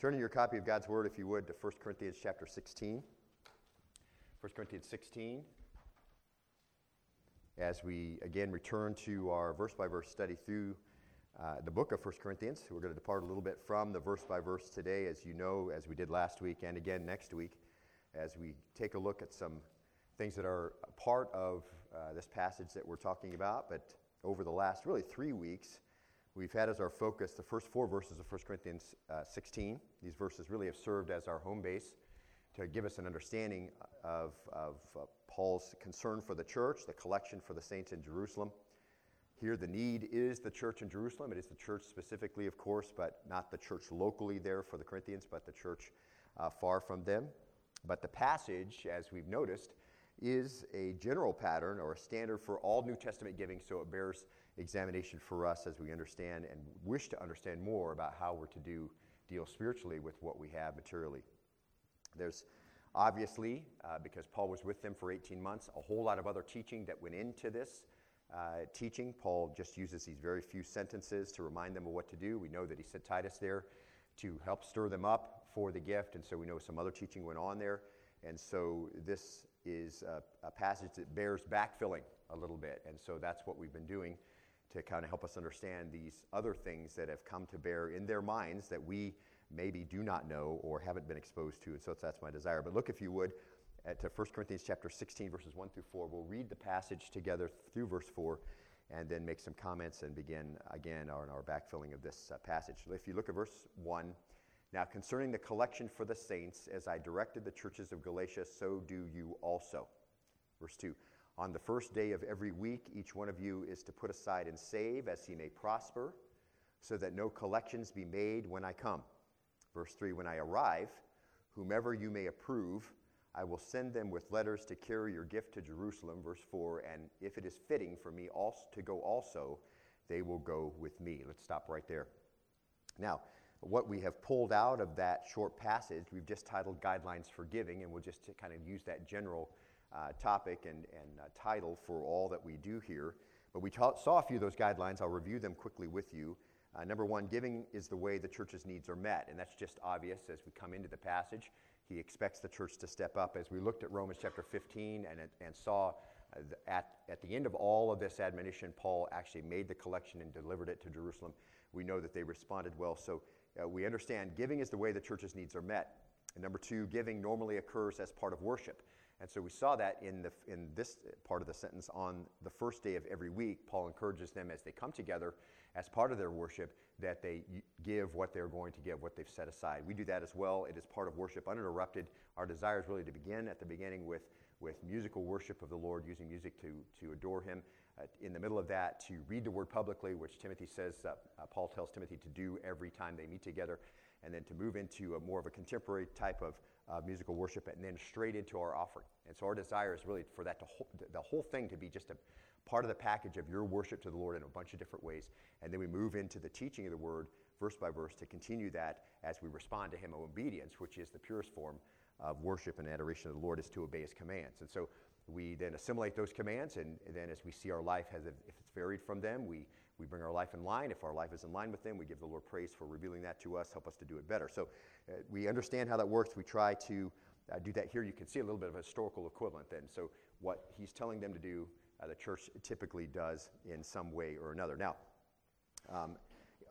Turn in your copy of God's Word, if you would, to 1 Corinthians chapter 16. 1 Corinthians 16. As we again return to our verse by verse study through uh, the book of 1 Corinthians, we're going to depart a little bit from the verse by verse today, as you know, as we did last week and again next week, as we take a look at some things that are part of uh, this passage that we're talking about. But over the last really three weeks, we've had as our focus the first four verses of 1 Corinthians uh, 16. These verses really have served as our home base to give us an understanding of, of uh, Paul's concern for the church, the collection for the saints in Jerusalem. Here, the need is the church in Jerusalem. It is the church specifically, of course, but not the church locally there for the Corinthians, but the church uh, far from them. But the passage, as we've noticed, is a general pattern or a standard for all New Testament giving, so it bears examination for us as we understand and wish to understand more about how we're to do deal spiritually with what we have materially. There's obviously, uh, because Paul was with them for 18 months, a whole lot of other teaching that went into this uh, teaching. Paul just uses these very few sentences to remind them of what to do. We know that he sent Titus there to help stir them up for the gift, and so we know some other teaching went on there. And so this is a, a passage that bears backfilling a little bit. And so that's what we've been doing to kind of help us understand these other things that have come to bear in their minds that we maybe do not know or haven't been exposed to. And so that's my desire. But look, if you would, at to 1 Corinthians chapter 16, verses 1 through 4. We'll read the passage together through verse 4 and then make some comments and begin again our, our backfilling of this uh, passage. If you look at verse 1, now concerning the collection for the saints, as I directed the churches of Galatia, so do you also. Verse 2 On the first day of every week, each one of you is to put aside and save as he may prosper, so that no collections be made when I come. Verse 3 When I arrive, whomever you may approve, I will send them with letters to carry your gift to Jerusalem. Verse 4 And if it is fitting for me also to go also, they will go with me. Let's stop right there. Now, what we have pulled out of that short passage, we've just titled Guidelines for Giving, and we'll just kind of use that general uh, topic and, and uh, title for all that we do here. But we ta- saw a few of those guidelines. I'll review them quickly with you. Uh, number one, giving is the way the church's needs are met, and that's just obvious as we come into the passage. He expects the church to step up. As we looked at Romans chapter 15 and, and saw uh, at, at the end of all of this admonition, Paul actually made the collection and delivered it to Jerusalem. We know that they responded well. So uh, we understand giving is the way the church's needs are met. And number two, giving normally occurs as part of worship. And so we saw that in, the, in this part of the sentence on the first day of every week. Paul encourages them as they come together as part of their worship that they give what they're going to give, what they've set aside. We do that as well. It is part of worship uninterrupted. Our desire is really to begin at the beginning with, with musical worship of the Lord, using music to, to adore Him. Uh, in the middle of that, to read the word publicly, which Timothy says, uh, uh, Paul tells Timothy to do every time they meet together, and then to move into a more of a contemporary type of uh, musical worship, and then straight into our offering. And so our desire is really for that to ho- the whole thing to be just a part of the package of your worship to the Lord in a bunch of different ways. And then we move into the teaching of the word verse by verse to continue that as we respond to Him in obedience, which is the purest form of worship and adoration of the Lord, is to obey His commands. And so we then assimilate those commands, and, then as we see our life has, if it's varied from them, we, we bring our life in line. If our life is in line with them, we give the Lord praise for revealing that to us, help us to do it better. So uh, we understand how that works. We try to uh, do that here. You can see a little bit of a historical equivalent then. So what he's telling them to do, uh, the church typically does in some way or another. Now, um,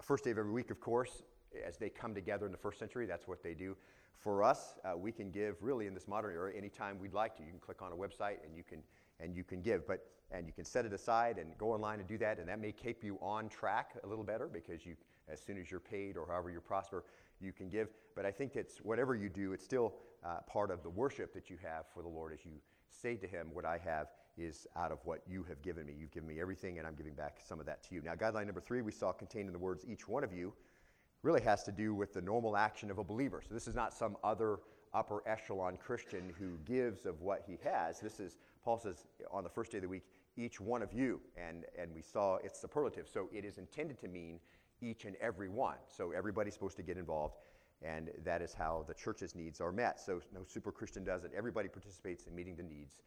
first day of every week, of course, as they come together in the first century, that's what they do. For us, uh, we can give really in this modern era anytime we'd like to. You can click on a website and you can and you can give, but and you can set it aside and go online and do that, and that may keep you on track a little better because you, as soon as you're paid or however you prosper, you can give. But I think it's whatever you do, it's still uh, part of the worship that you have for the Lord as you say to Him, "What I have is out of what you have given me. You've given me everything, and I'm giving back some of that to you." Now, guideline number three we saw contained in the words, "Each one of you." really has to do with the normal action of a believer. So this is not some other upper echelon Christian who gives of what he has. This is, Paul says on the first day of the week, each one of you. And, and we saw it's superlative. So it is intended to mean each and every one. So everybody's supposed to get involved. And that is how the church's needs are met. So no super Christian does it. Everybody participates in meeting the needs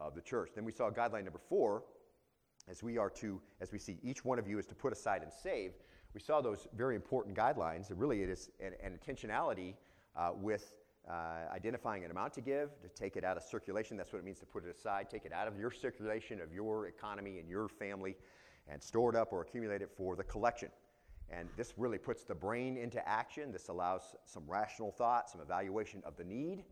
of the church. Then we saw guideline number four, as we are to, as we see, each one of you is to put aside and save we saw those very important guidelines. Really, it is an, an intentionality uh, with uh, identifying an amount to give, to take it out of circulation. That's what it means to put it aside, take it out of your circulation of your economy and your family, and store it up or accumulate it for the collection. And this really puts the brain into action. This allows some rational thought, some evaluation of the need,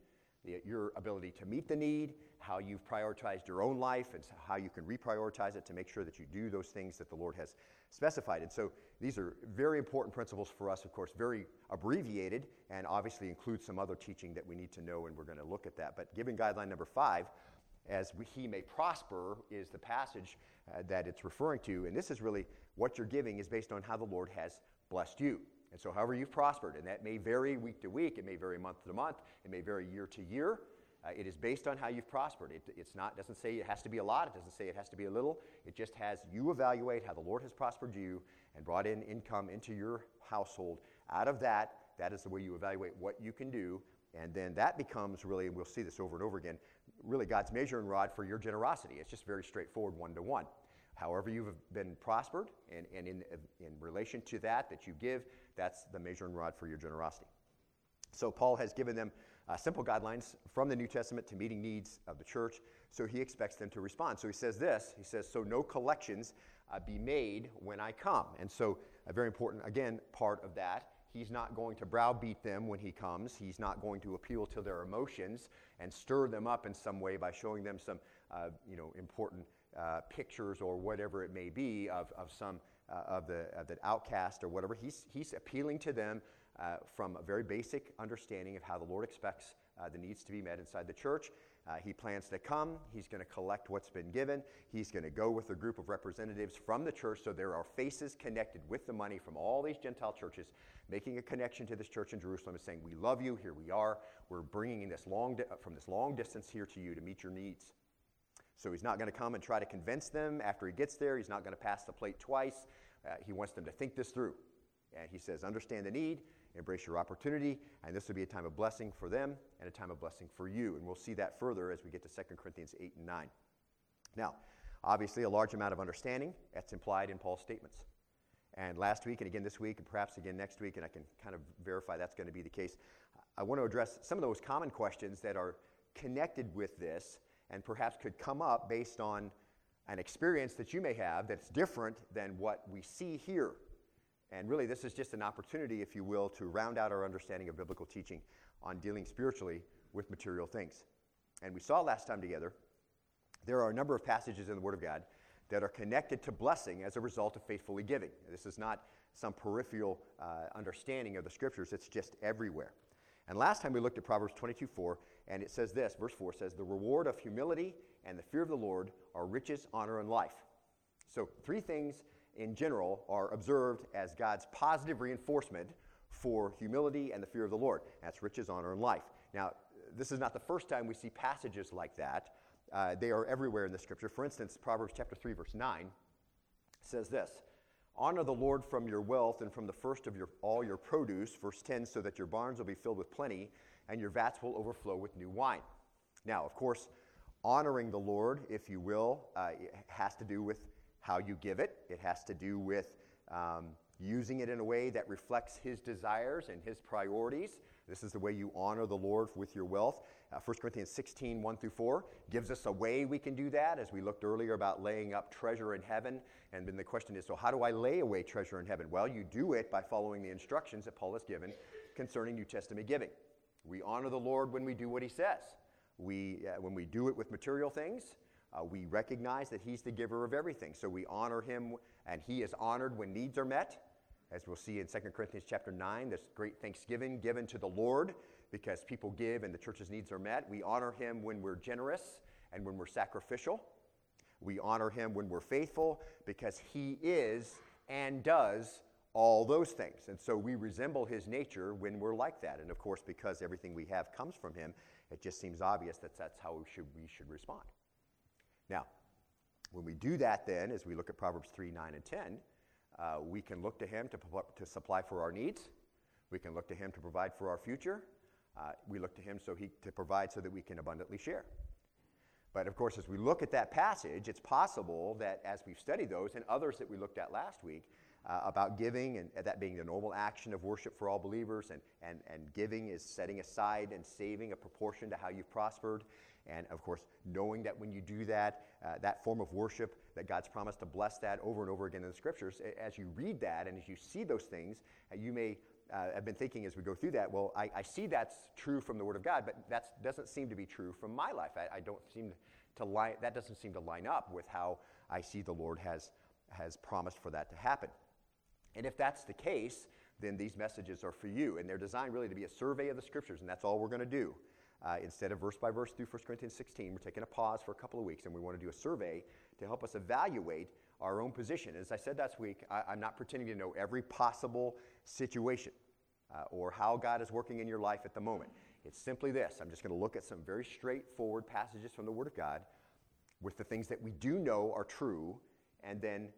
the, your ability to meet the need, how you've prioritized your own life, and how you can reprioritize it to make sure that you do those things that the Lord has specified. And so these are very important principles for us, of course, very abbreviated, and obviously include some other teaching that we need to know, and we're going to look at that. But giving guideline number five, as he may prosper, is the passage uh, that it's referring to. And this is really what you're giving is based on how the Lord has blessed you. And so, however you've prospered, and that may vary week to week, it may vary month to month, it may vary year to year. Uh, it is based on how you've prospered. It it's not, doesn't say it has to be a lot, it doesn't say it has to be a little. It just has you evaluate how the Lord has prospered you and brought in income into your household. Out of that, that is the way you evaluate what you can do. And then that becomes really, and we'll see this over and over again, really God's measuring rod for your generosity. It's just very straightforward, one to one. However, you've been prospered, and, and in, in relation to that, that you give, that's the measuring rod for your generosity. So, Paul has given them uh, simple guidelines from the New Testament to meeting needs of the church, so he expects them to respond. So, he says this He says, So, no collections uh, be made when I come. And so, a very important, again, part of that He's not going to browbeat them when he comes. He's not going to appeal to their emotions and stir them up in some way by showing them some, uh, you know, important uh, pictures or whatever it may be of, of some uh, of the, of the outcast or whatever. He's, he's appealing to them uh, from a very basic understanding of how the Lord expects uh, the needs to be met inside the church. Uh, he plans to come. He's going to collect what's been given. He's going to go with a group of representatives from the church. So there are faces connected with the money from all these Gentile churches, making a connection to this church in Jerusalem and saying, We love you. Here we are. We're bringing this long di- from this long distance here to you to meet your needs. So he's not going to come and try to convince them after he gets there. He's not going to pass the plate twice. Uh, he wants them to think this through. And he says, Understand the need embrace your opportunity, and this will be a time of blessing for them and a time of blessing for you. And we'll see that further as we get to 2 Corinthians 8 and 9. Now, obviously, a large amount of understanding that's implied in Paul's statements. And last week, and again this week, and perhaps again next week, and I can kind of verify that's going to be the case, I want to address some of those common questions that are connected with this and perhaps could come up based on an experience that you may have that's different than what we see here and really, this is just an opportunity, if you will, to round out our understanding of biblical teaching on dealing spiritually with material things. And we saw last time together, there are a number of passages in the Word of God that are connected to blessing as a result of faithfully giving. This is not some peripheral uh, understanding of the Scriptures, it's just everywhere. And last time we looked at Proverbs 22 4, and it says this verse 4 says, The reward of humility and the fear of the Lord are riches, honor, and life. So, three things in general are observed as God's positive reinforcement for humility and the fear of the Lord. That's riches, honor, and life. Now, this is not the first time we see passages like that. Uh, they are everywhere in the scripture. For instance, Proverbs chapter 3, verse 9 says this Honor the Lord from your wealth and from the first of your, all your produce, verse 10, so that your barns will be filled with plenty and your vats will overflow with new wine. Now, of course, honoring the Lord, if you will, uh, has to do with how you give it. It has to do with um, using it in a way that reflects His desires and His priorities. This is the way you honor the Lord with your wealth. Uh, 1 Corinthians 16, 1 through 4, gives us a way we can do that, as we looked earlier about laying up treasure in heaven. And then the question is so, how do I lay away treasure in heaven? Well, you do it by following the instructions that Paul has given concerning New Testament giving. We honor the Lord when we do what He says. We, uh, when we do it with material things, uh, we recognize that He's the giver of everything, so we honor Him, and He is honored when needs are met. As we'll see in 2 Corinthians chapter 9, this great thanksgiving given to the Lord because people give and the church's needs are met. We honor Him when we're generous and when we're sacrificial. We honor Him when we're faithful because He is and does all those things. And so we resemble His nature when we're like that. And of course, because everything we have comes from Him, it just seems obvious that that's how we should, we should respond. Now, when we do that, then, as we look at Proverbs 3, 9, and 10, uh, we can look to Him to, to supply for our needs. We can look to Him to provide for our future. Uh, we look to Him so he, to provide so that we can abundantly share. But of course, as we look at that passage, it's possible that as we've studied those and others that we looked at last week, uh, about giving and that being the normal action of worship for all believers, and, and, and giving is setting aside and saving a proportion to how you've prospered. And of course, knowing that when you do that, uh, that form of worship, that God's promised to bless that over and over again in the scriptures, as you read that and as you see those things, uh, you may uh, have been thinking as we go through that, well, I, I, see that's true from the Word of God, but that doesn't seem to be true from my life. I, I don't seem to line, that doesn't seem to line up with how I see the Lord has, has promised for that to happen. And if that's the case, then these messages are for you. And they're designed really to be a survey of the scriptures, and that's all we're going to do. Uh, instead of verse by verse through 1 Corinthians 16, we're taking a pause for a couple of weeks, and we want to do a survey to help us evaluate our own position. As I said last week, I, am not pretending to know every possible situation uh, or how God is working in your life at the moment. It's simply this I'm just going to look at some very straightforward passages from the Word of God with the things that we do know are true, and then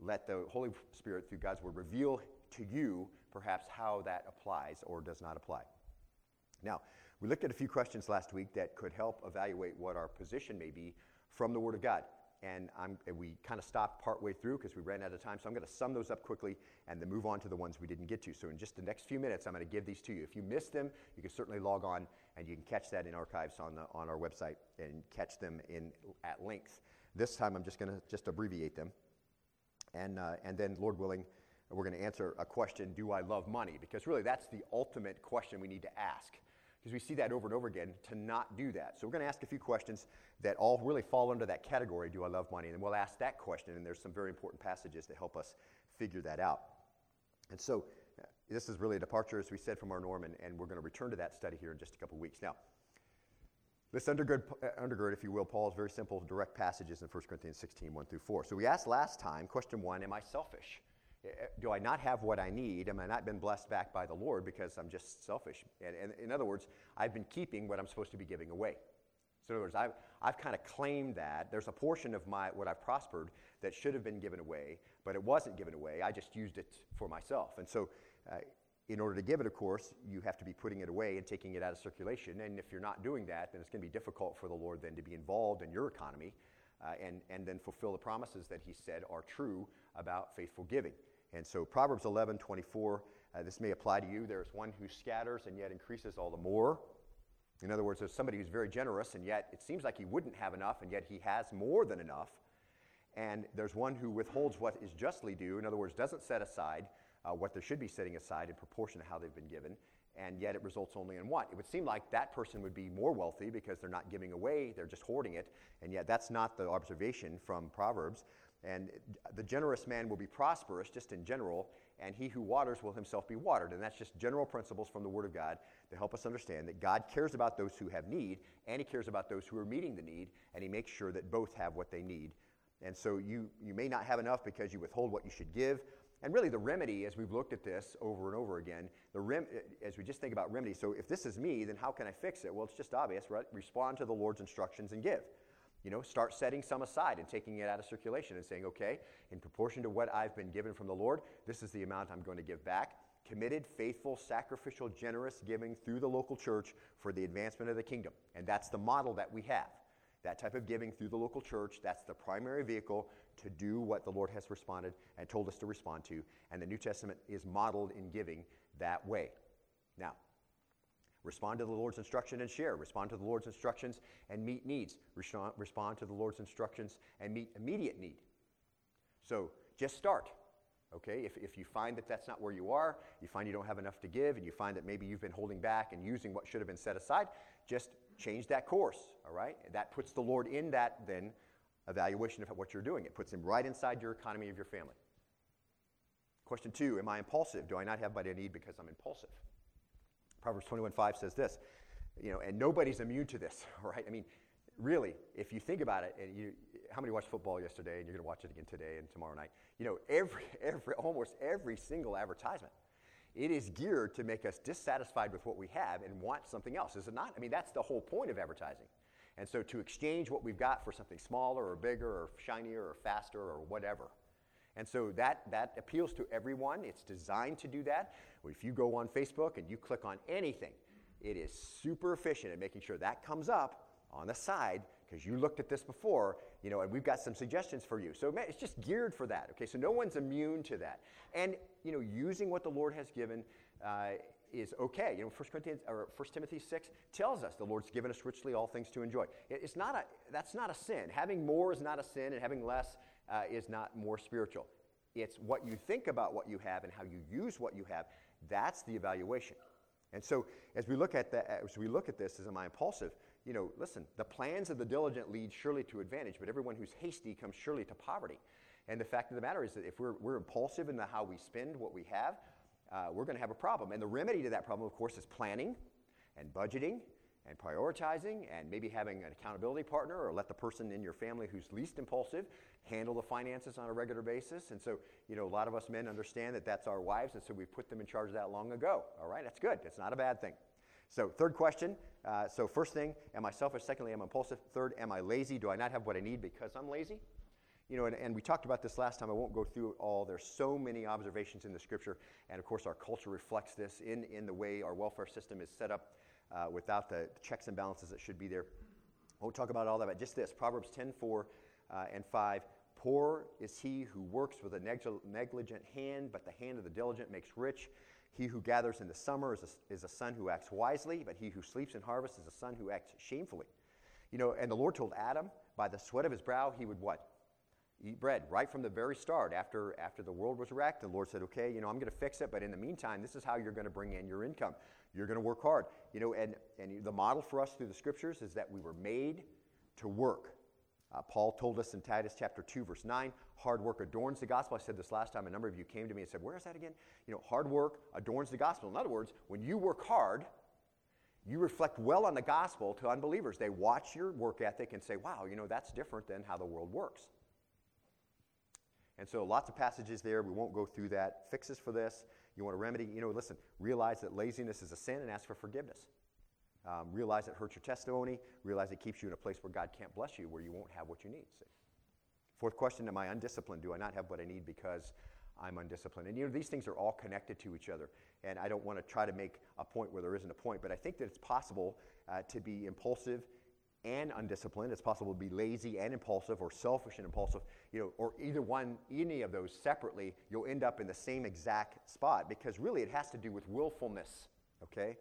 let the Holy Spirit, through God's Word, reveal to you perhaps how that applies or does not apply. Now, we looked at a few questions last week that could help evaluate what our position may be from the Word of God. And, and we kind of stopped partway through because we ran out of time. So I'm going to sum those up quickly and then move on to the ones we didn't get to. So in just the next few minutes, I'm going to give these to you. If you missed them, you can certainly log on and you can catch that in archives on, the, on our website and catch them in, at length. This time, I'm just going to just abbreviate them. And, uh, and then, Lord willing, we're going to answer a question Do I love money? Because really, that's the ultimate question we need to ask. Because we see that over and over again to not do that. So, we're going to ask a few questions that all really fall under that category Do I love money? And we'll ask that question, and there's some very important passages that help us figure that out. And so, uh, this is really a departure, as we said, from our norm, and, and we're going to return to that study here in just a couple weeks. Now, Let's undergird, uh, undergird, if you will, Paul's very simple, direct passages in 1 Corinthians 16, 1 through 4. So we asked last time, question one, am I selfish? Do I not have what I need? Am I not been blessed back by the Lord because I'm just selfish? And, and in other words, I've been keeping what I'm supposed to be giving away. So in other words, I've, I've kind of claimed that there's a portion of my what I've prospered that should have been given away, but it wasn't given away. I just used it for myself. And so uh, in order to give it, of course, you have to be putting it away and taking it out of circulation. And if you're not doing that, then it's going to be difficult for the Lord then to be involved in your economy uh, and, and then fulfill the promises that He said are true about faithful giving. And so, Proverbs 11 24, uh, this may apply to you. There is one who scatters and yet increases all the more. In other words, there's somebody who's very generous and yet it seems like he wouldn't have enough and yet he has more than enough. And there's one who withholds what is justly due, in other words, doesn't set aside uh, what they should be setting aside in proportion to how they've been given, and yet it results only in what? It would seem like that person would be more wealthy because they're not giving away, they're just hoarding it, and yet that's not the observation from Proverbs. And the generous man will be prosperous just in general, and he who waters will himself be watered. And that's just general principles from the Word of God to help us understand that God cares about those who have need, and He cares about those who are meeting the need, and He makes sure that both have what they need. And so you, you may not have enough because you withhold what you should give, and really, the remedy, as we've looked at this over and over again, the rem- as we just think about remedy, so if this is me, then how can I fix it? Well, it's just obvious, right? Respond to the Lord's instructions and give. You know, start setting some aside and taking it out of circulation and saying, okay, in proportion to what I've been given from the Lord, this is the amount I'm going to give back. Committed, faithful, sacrificial, generous giving through the local church for the advancement of the kingdom. And that's the model that we have. That type of giving through the local church, that's the primary vehicle to do what the Lord has responded and told us to respond to. And the New Testament is modeled in giving that way. Now, respond to the Lord's instruction and share. Respond to the Lord's instructions and meet needs. Respond to the Lord's instructions and meet immediate need. So just start. Okay, if, if you find that that's not where you are, you find you don't have enough to give, and you find that maybe you've been holding back and using what should have been set aside, just change that course, all right? That puts the Lord in that then evaluation of what you're doing. It puts him right inside your economy of your family. Question two Am I impulsive? Do I not have what I need because I'm impulsive? Proverbs 21:5 says this, you know, and nobody's immune to this, right? I mean, really, if you think about it, and you, how many watched football yesterday, and you're going to watch it again today and tomorrow night? You know, every, every, almost every single advertisement, it is geared to make us dissatisfied with what we have and want something else, is it not? I mean, that's the whole point of advertising. And so to exchange what we've got for something smaller or bigger or shinier or faster or whatever. And so that, that appeals to everyone. It's designed to do that. If you go on Facebook and you click on anything, it is super efficient at making sure that comes up on the side because you looked at this before, you know, and we've got some suggestions for you. So it's just geared for that. Okay, so no one's immune to that. And you know, using what the Lord has given uh, is okay. You know, 1 Corinthians or 1 Timothy 6 tells us the Lord's given us richly all things to enjoy. It's not a that's not a sin. Having more is not a sin, and having less uh, is not more spiritual. It's what you think about what you have and how you use what you have. That's the evaluation. And so, as we look at that, as we look at this, as am I impulsive? You know, listen. The plans of the diligent lead surely to advantage, but everyone who's hasty comes surely to poverty. And the fact of the matter is that if we're, we're impulsive in the how we spend what we have, uh, we're going to have a problem. And the remedy to that problem, of course, is planning and budgeting and prioritizing and maybe having an accountability partner or let the person in your family who's least impulsive handle the finances on a regular basis. And so, you know, a lot of us men understand that that's our wives, and so we put them in charge of that long ago. All right, that's good. It's not a bad thing. So, third question. Uh, so, first thing, am I selfish? Secondly, am I impulsive? Third, am I lazy? Do I not have what I need because I'm lazy? You know, and, and we talked about this last time. I won't go through it all. There's so many observations in the scripture, and of course, our culture reflects this in, in the way our welfare system is set up uh, without the checks and balances that should be there. Won't talk about all that, but just this Proverbs 10 4 uh, and 5. Poor is he who works with a negligent hand, but the hand of the diligent makes rich. He who gathers in the summer is a, is a son who acts wisely, but he who sleeps in harvest is a son who acts shamefully. You know, and the Lord told Adam, by the sweat of his brow, he would what? Eat bread right from the very start. After, after the world was wrecked, the Lord said, okay, you know, I'm going to fix it, but in the meantime, this is how you're going to bring in your income. You're going to work hard. You know, and, and the model for us through the scriptures is that we were made to work. Uh, Paul told us in Titus chapter 2, verse 9, hard work adorns the gospel. I said this last time. A number of you came to me and said, Where is that again? You know, hard work adorns the gospel. In other words, when you work hard, you reflect well on the gospel to unbelievers. They watch your work ethic and say, Wow, you know, that's different than how the world works. And so lots of passages there. We won't go through that. Fixes for this. You want to remedy, you know, listen, realize that laziness is a sin and ask for forgiveness. Um, realize it hurts your testimony. Realize it keeps you in a place where God can't bless you, where you won't have what you need. See? Fourth question Am I undisciplined? Do I not have what I need because I'm undisciplined? And you know, these things are all connected to each other. And I don't want to try to make a point where there isn't a point, but I think that it's possible uh, to be impulsive and undisciplined. It's possible to be lazy and impulsive or selfish and impulsive, you know, or either one, any of those separately, you'll end up in the same exact spot because really it has to do with willfulness, okay?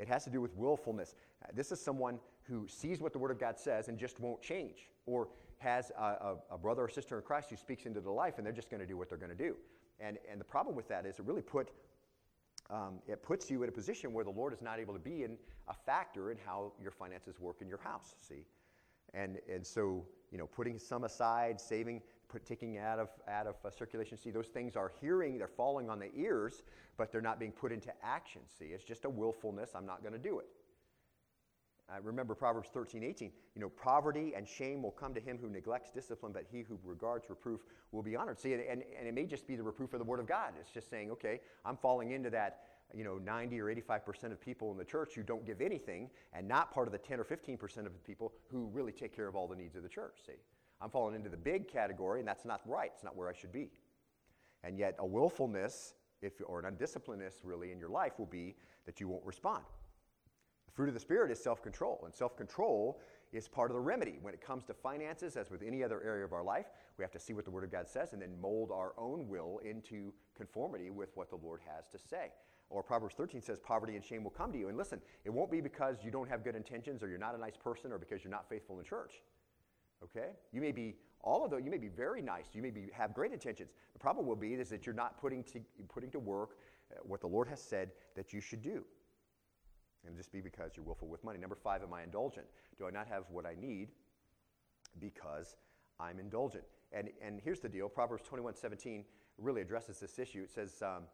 It has to do with willfulness. Uh, this is someone who sees what the Word of God says and just won't change, or has a, a, a brother or sister in Christ who speaks into their life and they're just going to do what they're going to do. And, and the problem with that is it really put, um, it puts you in a position where the Lord is not able to be in a factor in how your finances work in your house, see? And, and so, you know, putting some aside, saving, taking out of, out of uh, circulation, see, those things are hearing, they're falling on the ears, but they're not being put into action, see? It's just a willfulness, I'm not going to do it. Uh, remember Proverbs 13, 18. You know, poverty and shame will come to him who neglects discipline, but he who regards reproof will be honored. See, and, and, and it may just be the reproof of the Word of God. It's just saying, okay, I'm falling into that, you know, 90 or 85% of people in the church who don't give anything, and not part of the 10 or 15% of the people who really take care of all the needs of the church, see? I'm falling into the big category, and that's not right. It's not where I should be. And yet, a willfulness, if, or an undisciplinedness really in your life will be that you won't respond. The fruit of the Spirit is self control, and self control is part of the remedy. When it comes to finances, as with any other area of our life, we have to see what the Word of God says and then mold our own will into conformity with what the Lord has to say. Or Proverbs 13 says, Poverty and shame will come to you. And listen, it won't be because you don't have good intentions or you're not a nice person or because you're not faithful in church. Okay? You may be all of those, you may be very nice, you may be, have great intentions. The problem will be is that you're not putting to, putting to work uh, what the Lord has said that you should do. And just be because you're willful with money. Number five, am I indulgent? Do I not have what I need because I'm indulgent? And, and here's the deal Proverbs 21 17 really addresses this issue. It says, um,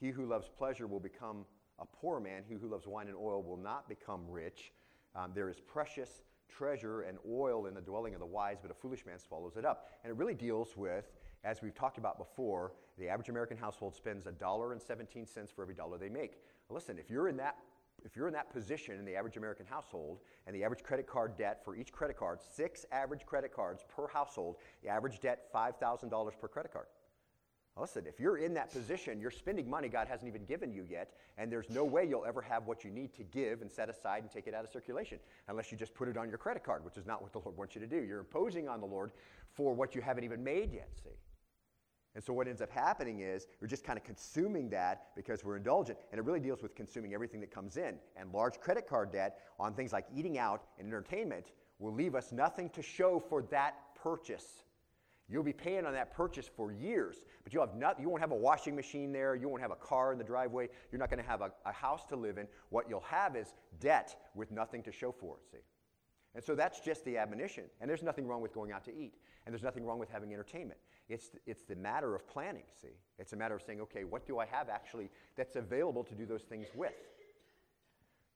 He who loves pleasure will become a poor man. He who loves wine and oil will not become rich. Um, there is precious treasure and oil in the dwelling of the wise, but a foolish man swallows it up. And it really deals with, as we've talked about before, the average American household spends $1.17 for every dollar they make. Listen, if you're in that if you're in that position in the average American household and the average credit card debt for each credit card, six average credit cards per household, the average debt $5,000 per credit card. Listen, if you're in that position, you're spending money God hasn't even given you yet, and there's no way you'll ever have what you need to give and set aside and take it out of circulation unless you just put it on your credit card, which is not what the Lord wants you to do. You're imposing on the Lord for what you haven't even made yet, see? And so what ends up happening is we're just kind of consuming that because we're indulgent, and it really deals with consuming everything that comes in. And large credit card debt on things like eating out and entertainment will leave us nothing to show for that purchase. You'll be paying on that purchase for years, but you'll have not, you won't have a washing machine there. You won't have a car in the driveway. You're not going to have a, a house to live in. What you'll have is debt with nothing to show for it, see? And so that's just the admonition. And there's nothing wrong with going out to eat, and there's nothing wrong with having entertainment. It's, it's the matter of planning, see? It's a matter of saying, okay, what do I have actually that's available to do those things with?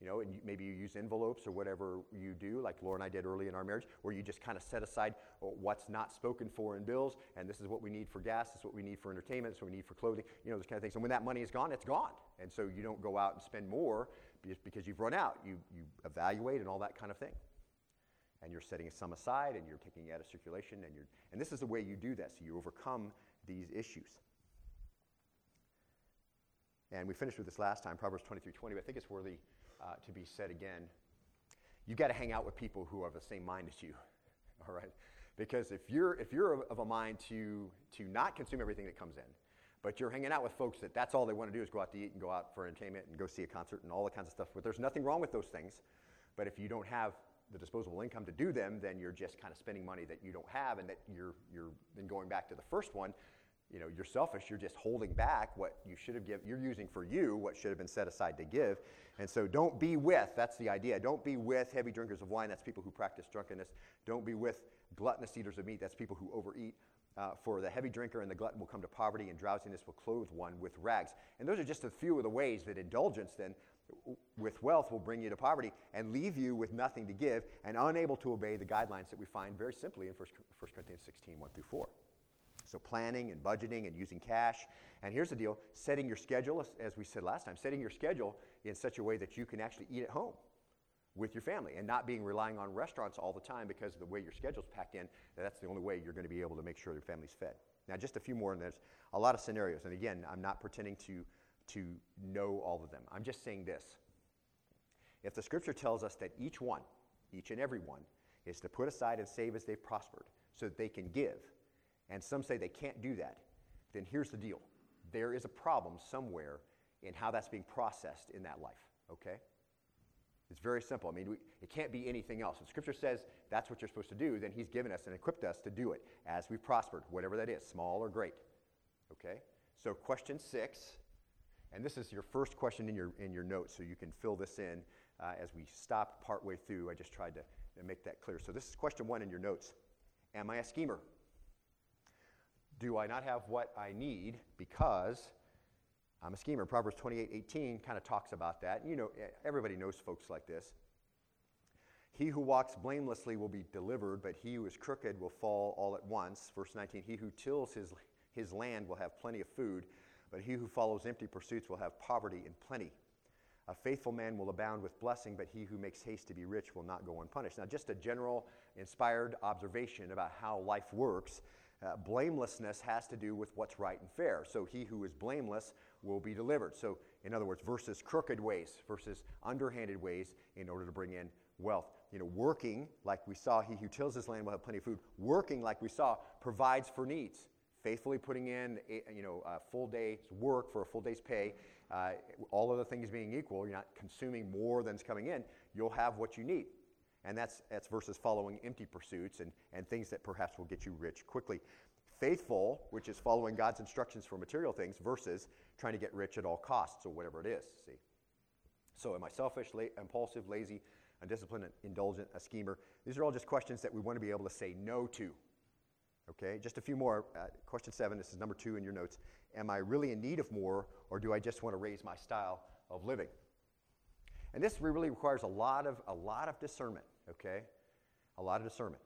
You know, and maybe you use envelopes or whatever you do, like Laura and I did early in our marriage, where you just kind of set aside what's not spoken for in bills, and this is what we need for gas, this is what we need for entertainment, this is what we need for clothing, you know, those kind of things. And when that money is gone, it's gone. And so you don't go out and spend more because you've run out. You, you evaluate and all that kind of thing. And you're setting some aside and you're taking out of circulation, and, you're, and this is the way you do this. So you overcome these issues. And we finished with this last time, Proverbs 23 20, but I think it's worthy uh, to be said again. You've got to hang out with people who are of the same mind as you, all right? Because if you're, if you're of a mind to, to not consume everything that comes in, but you're hanging out with folks that that's all they want to do is go out to eat and go out for entertainment and go see a concert and all the kinds of stuff, but there's nothing wrong with those things. But if you don't have the disposable income to do them, then you're just kind of spending money that you don't have, and that you're, you're then going back to the first one, you know, you're selfish. You're just holding back what you should have given. You're using for you what should have been set aside to give. And so don't be with, that's the idea. Don't be with heavy drinkers of wine. That's people who practice drunkenness. Don't be with gluttonous eaters of meat. That's people who overeat. Uh, for the heavy drinker and the glutton will come to poverty, and drowsiness will clothe one with rags. And those are just a few of the ways that indulgence then with wealth will bring you to poverty and leave you with nothing to give and unable to obey the guidelines that we find very simply in 1 Corinthians 16, 1 through 4. So, planning and budgeting and using cash. And here's the deal setting your schedule, as we said last time, setting your schedule in such a way that you can actually eat at home with your family and not being relying on restaurants all the time because of the way your schedule's packed in. That's the only way you're going to be able to make sure your family's fed. Now, just a few more, and there's a lot of scenarios. And again, I'm not pretending to, to know all of them. I'm just saying this. If the scripture tells us that each one, each and every one, is to put aside and save as they've prospered so that they can give, and some say they can't do that, then here's the deal there is a problem somewhere in how that's being processed in that life, okay? It's very simple. I mean, we, it can't be anything else. If Scripture says that's what you're supposed to do, then He's given us and equipped us to do it as we've prospered, whatever that is, small or great. Okay? So, question six, and this is your first question in your, in your notes, so you can fill this in uh, as we stop partway through. I just tried to, to make that clear. So, this is question one in your notes Am I a schemer? Do I not have what I need because I'm a schemer? Proverbs 28 18 kind of talks about that. You know, everybody knows folks like this. He who walks blamelessly will be delivered, but he who is crooked will fall all at once. Verse 19 He who tills his, his land will have plenty of food, but he who follows empty pursuits will have poverty and plenty. A faithful man will abound with blessing, but he who makes haste to be rich will not go unpunished. Now, just a general inspired observation about how life works. Uh, blamelessness has to do with what's right and fair. So he who is blameless will be delivered. So, in other words, versus crooked ways, versus underhanded ways in order to bring in wealth. You know, working like we saw, he who tills his land will have plenty of food. Working like we saw provides for needs. Faithfully putting in, a, you know, a full day's work for a full day's pay. Uh, all other things being equal, you're not consuming more than's coming in. You'll have what you need. And that's, that's versus following empty pursuits and, and things that perhaps will get you rich quickly. Faithful, which is following God's instructions for material things, versus trying to get rich at all costs or whatever it is. See? So, am I selfish, la- impulsive, lazy, undisciplined, indulgent, a schemer? These are all just questions that we want to be able to say no to. Okay, just a few more. Uh, question seven, this is number two in your notes. Am I really in need of more, or do I just want to raise my style of living? And this really requires a lot of, a lot of discernment okay? A lot of discernment,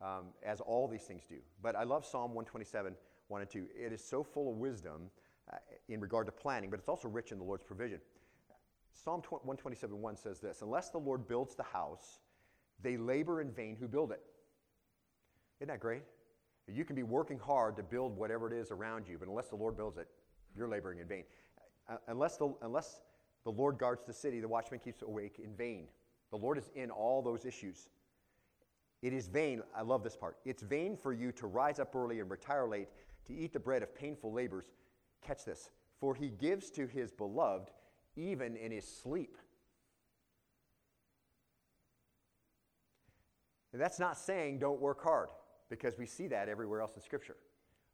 um, as all these things do. But I love Psalm 127, 1 and 2. It is so full of wisdom uh, in regard to planning, but it's also rich in the Lord's provision. Psalm 127, 1 says this Unless the Lord builds the house, they labor in vain who build it. Isn't that great? You can be working hard to build whatever it is around you, but unless the Lord builds it, you're laboring in vain. Uh, unless, the, unless the Lord guards the city, the watchman keeps awake in vain. The Lord is in all those issues. It is vain, I love this part. It's vain for you to rise up early and retire late to eat the bread of painful labors. Catch this. For he gives to his beloved even in his sleep. And that's not saying don't work hard, because we see that everywhere else in Scripture.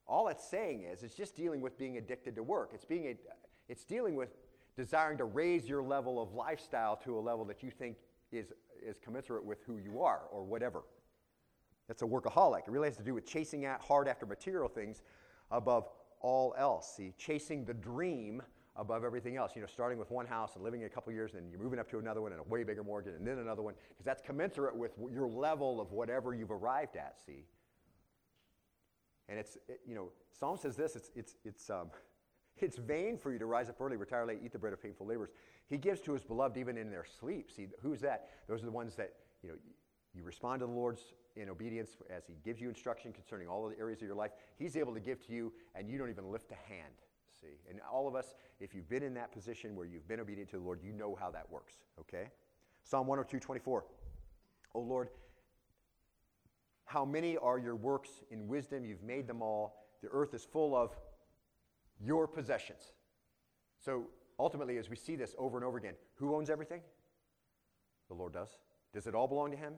All it's saying is it's just dealing with being addicted to work. It's, being a, it's dealing with desiring to raise your level of lifestyle to a level that you think is, is commensurate with who you are or whatever. That's a workaholic. It really has to do with chasing at hard after material things above all else. See, chasing the dream above everything else. You know, starting with one house and living a couple years, and then you're moving up to another one and a way bigger mortgage, and then another one, because that's commensurate with your level of whatever you've arrived at. See, and it's it, you know, Psalm says this. It's it's it's um, it's vain for you to rise up early, retire late, eat the bread of painful labors. He gives to his beloved even in their sleep. See, who's that? Those are the ones that you know. You respond to the Lord's in obedience as He gives you instruction concerning all the areas of your life. He's able to give to you, and you don't even lift a hand see. And all of us, if you've been in that position where you've been obedient to the Lord, you know how that works, okay? Psalm 102, 24. Oh Lord, how many are your works in wisdom? You've made them all. The earth is full of your possessions. So ultimately, as we see this over and over again, who owns everything? The Lord does. Does it all belong to Him?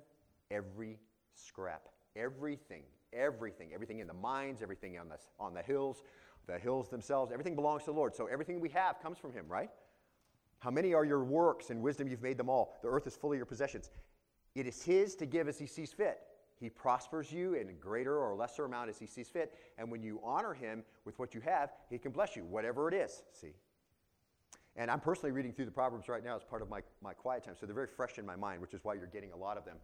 Every scrap, everything, everything, everything in the mines, everything on the, on the hills, the hills themselves, everything belongs to the Lord. So everything we have comes from Him, right? How many are your works? and wisdom you've made them all. The earth is full of your possessions. It is His to give as He sees fit. He prospers you in a greater or lesser amount as He sees fit. And when you honor Him with what you have, He can bless you, whatever it is. See? And I'm personally reading through the Proverbs right now as part of my, my quiet time, so they're very fresh in my mind, which is why you're getting a lot of them.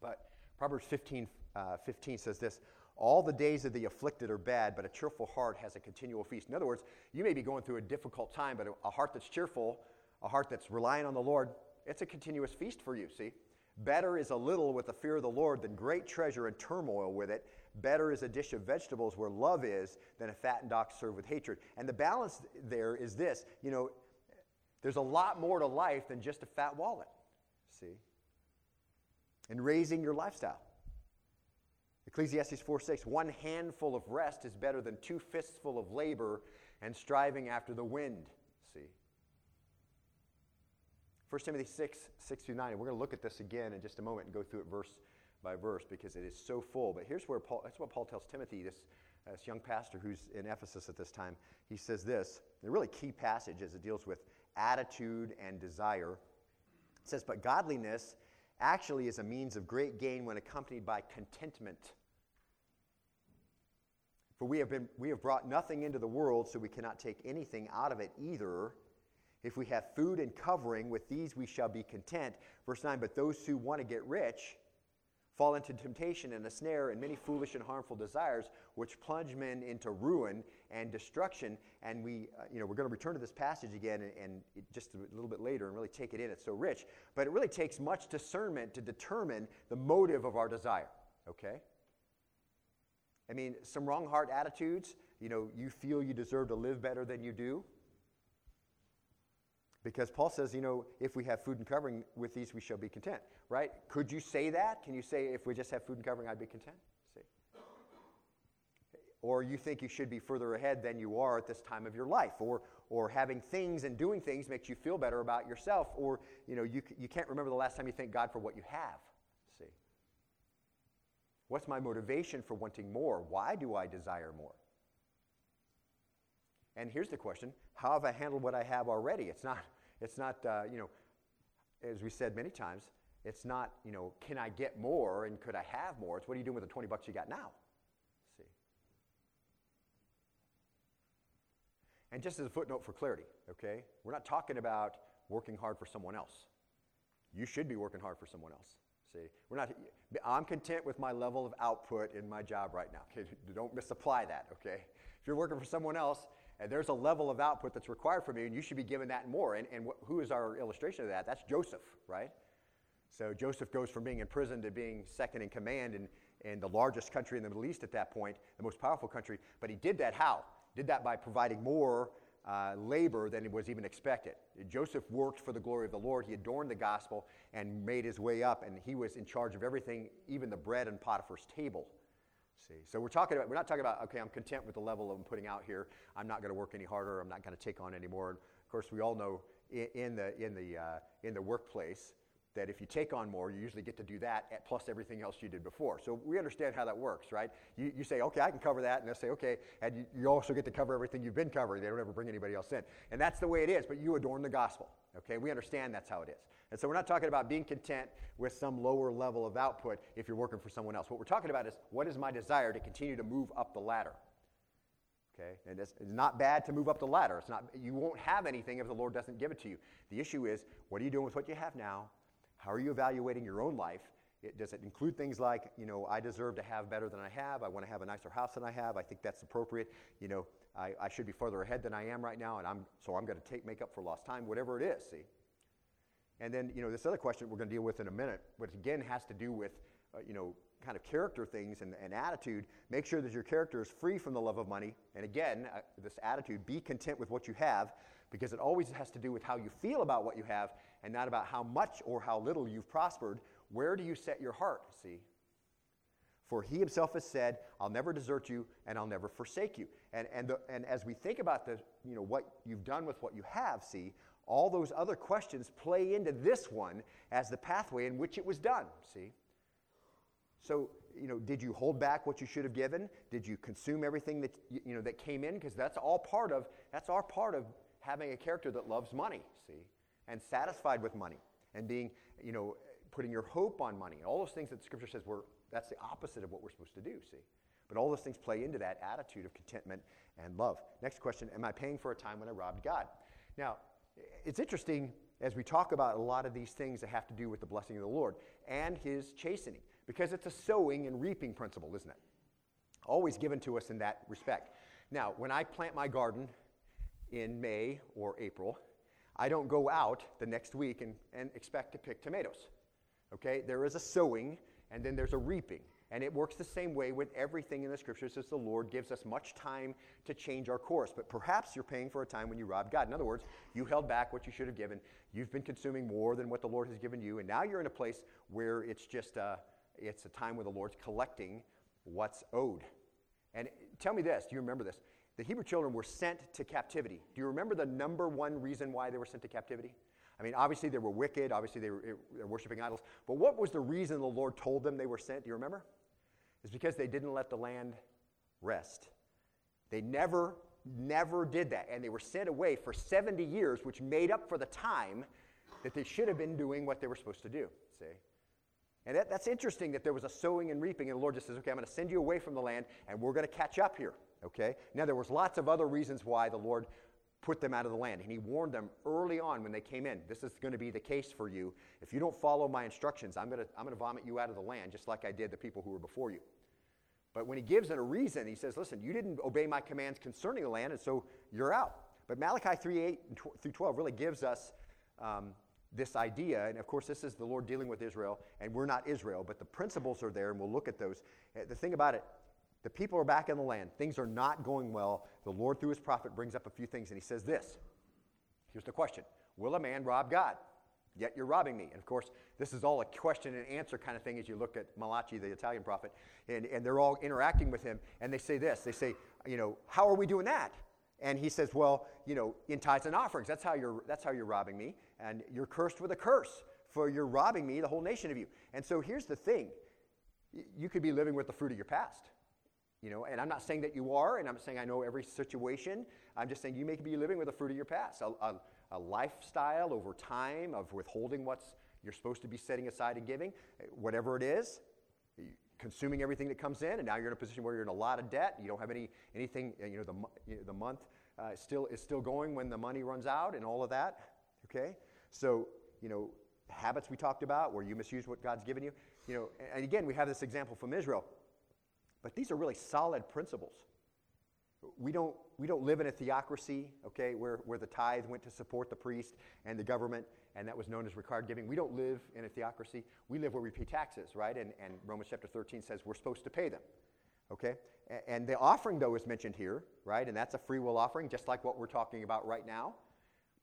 But Proverbs 15, uh, 15 says this all the days of the afflicted are bad, but a cheerful heart has a continual feast. In other words, you may be going through a difficult time, but a heart that's cheerful, a heart that's relying on the Lord, it's a continuous feast for you, see? Better is a little with the fear of the Lord than great treasure and turmoil with it. Better is a dish of vegetables where love is than a fattened ox served with hatred. And the balance there is this you know, there's a lot more to life than just a fat wallet, see? And raising your lifestyle. Ecclesiastes 4 6, one handful of rest is better than two fistful of labor and striving after the wind. See? 1 Timothy 6, 6 through 9. And we're going to look at this again in just a moment and go through it verse by verse because it is so full. But here's where Paul, that's what Paul tells Timothy, this, this young pastor who's in Ephesus at this time. He says this, a really key passage as it deals with attitude and desire. It says, But godliness actually is a means of great gain when accompanied by contentment. For we have, been, we have brought nothing into the world, so we cannot take anything out of it either. If we have food and covering, with these we shall be content. Verse 9, but those who want to get rich fall into temptation and a snare and many foolish and harmful desires, which plunge men into ruin and destruction. And we, uh, you know, we're going to return to this passage again and, and just a little bit later and really take it in. It's so rich. But it really takes much discernment to determine the motive of our desire, okay? I mean, some wrong heart attitudes, you know, you feel you deserve to live better than you do. Because Paul says, you know, if we have food and covering, with these we shall be content, right? Could you say that? Can you say, if we just have food and covering, I'd be content? See? Or you think you should be further ahead than you are at this time of your life, or, or having things and doing things makes you feel better about yourself, or, you know, you, you can't remember the last time you thank God for what you have. See? What's my motivation for wanting more? Why do I desire more? And here's the question How have I handled what I have already? It's not, it's not uh, you know, as we said many times, it's not, you know, can I get more and could I have more? It's what are you doing with the 20 bucks you got now? See? And just as a footnote for clarity, okay, we're not talking about working hard for someone else. You should be working hard for someone else. See, we're not. I'm content with my level of output in my job right now. Okay, don't misapply that. Okay, if you're working for someone else and there's a level of output that's required from you, and you should be given that and more. And, and wh- who is our illustration of that? That's Joseph, right? So Joseph goes from being in prison to being second in command in, in the largest country in the Middle East at that point, the most powerful country. But he did that how? Did that by providing more uh, labor than was even expected. Joseph worked for the glory of the Lord. He adorned the gospel and made his way up, and he was in charge of everything, even the bread and Potiphar's table. See, so we're talking about, we're not talking about, okay, I'm content with the level I'm putting out here. I'm not going to work any harder. I'm not going to take on any more. And of course, we all know in, in the, in, the, uh, in the workplace that if you take on more, you usually get to do that at plus everything else you did before. So we understand how that works, right? You, you say, okay, I can cover that, and they'll say, okay, and you, you also get to cover everything you've been covering. They don't ever bring anybody else in. And that's the way it is, but you adorn the gospel, okay? We understand that's how it is. And so we're not talking about being content with some lower level of output if you're working for someone else. What we're talking about is what is my desire to continue to move up the ladder? Okay? And it's, it's, not bad to move up the ladder. It's not, you won't have anything if the Lord doesn't give it to you. The issue is, what are you doing with what you have now? How are you evaluating your own life? It, does it include things like, you know, I deserve to have better than I have. I want to have a nicer house than I have. I think that's appropriate. You know, I, I should be further ahead than I am right now, and I'm, so I'm going to take, make up for lost time, whatever it is, see? And then, you know, this other question we're going to deal with in a minute, which again has to do with, uh, you know, kind of character things and, and, attitude. Make sure that your character is free from the love of money. And again, uh, this attitude, be content with what you have, because it always has to do with how you feel about what you have and not about how much or how little you've prospered. Where do you set your heart? See? For he himself has said, I'll never desert you and I'll never forsake you. And, and, the, and as we think about the, you know, what you've done with what you have, see, all those other questions play into this one as the pathway in which it was done, see? So, you know, did you hold back what you should have given? Did you consume everything that, you know, that came in? Because that's all part of, that's our part of having a character that loves money, see? And satisfied with money and being, you know, putting your hope on money. All those things that scripture says we're, that's the opposite of what we're supposed to do, see? But all those things play into that attitude of contentment and love. Next question Am I paying for a time when I robbed God? Now, it's interesting as we talk about a lot of these things that have to do with the blessing of the Lord and his chastening, because it's a sowing and reaping principle, isn't it? Always given to us in that respect. Now, when I plant my garden in May or April, I don't go out the next week and, and expect to pick tomatoes. Okay? There is a sowing and then there's a reaping. And it works the same way with everything in the scriptures as the Lord gives us much time to change our course. But perhaps you're paying for a time when you robbed God. In other words, you held back what you should have given. You've been consuming more than what the Lord has given you. And now you're in a place where it's just a, it's a time where the Lord's collecting what's owed. And tell me this do you remember this? The Hebrew children were sent to captivity. Do you remember the number one reason why they were sent to captivity? I mean, obviously they were wicked, obviously they were, they were worshiping idols. But what was the reason the Lord told them they were sent? Do you remember? It's because they didn't let the land rest. They never, never did that. And they were sent away for 70 years, which made up for the time that they should have been doing what they were supposed to do. See? And that, that's interesting that there was a sowing and reaping, and the Lord just says, okay, I'm going to send you away from the land, and we're going to catch up here. Okay? Now, there was lots of other reasons why the Lord put them out of the land. And he warned them early on when they came in this is going to be the case for you. If you don't follow my instructions, I'm going to, I'm going to vomit you out of the land, just like I did the people who were before you. But when he gives it a reason, he says, listen, you didn't obey my commands concerning the land, and so you're out. But Malachi 3 8 through 12 really gives us um, this idea. And of course, this is the Lord dealing with Israel, and we're not Israel, but the principles are there, and we'll look at those. Uh, the thing about it, the people are back in the land. Things are not going well. The Lord, through his prophet, brings up a few things, and he says this. Here's the question Will a man rob God? Yet you're robbing me. And of course, this is all a question and answer kind of thing as you look at Malachi, the Italian prophet, and, and they're all interacting with him, and they say this. They say, you know, how are we doing that? And he says, well, you know, in tithes and offerings. That's how you're, that's how you're robbing me. And you're cursed with a curse, for you're robbing me, the whole nation of you. And so here's the thing. You could be living with the fruit of your past. You know, and I'm not saying that you are, and I'm saying I know every situation. I'm just saying you may be living with the fruit of your past, a, a, a lifestyle over time of withholding what's you're supposed to be setting aside and giving, whatever it is, consuming everything that comes in, and now you're in a position where you're in a lot of debt. You don't have any anything. You know, the you know, the month uh, still is still going when the money runs out, and all of that. Okay, so you know habits we talked about where you misuse what God's given you. You know, and again we have this example from Israel. But these are really solid principles. We don't, we don't live in a theocracy, okay, where, where the tithe went to support the priest and the government and that was known as required giving. We don't live in a theocracy. We live where we pay taxes, right? And, and Romans chapter 13 says we're supposed to pay them, okay? And the offering, though, is mentioned here, right? And that's a free will offering, just like what we're talking about right now.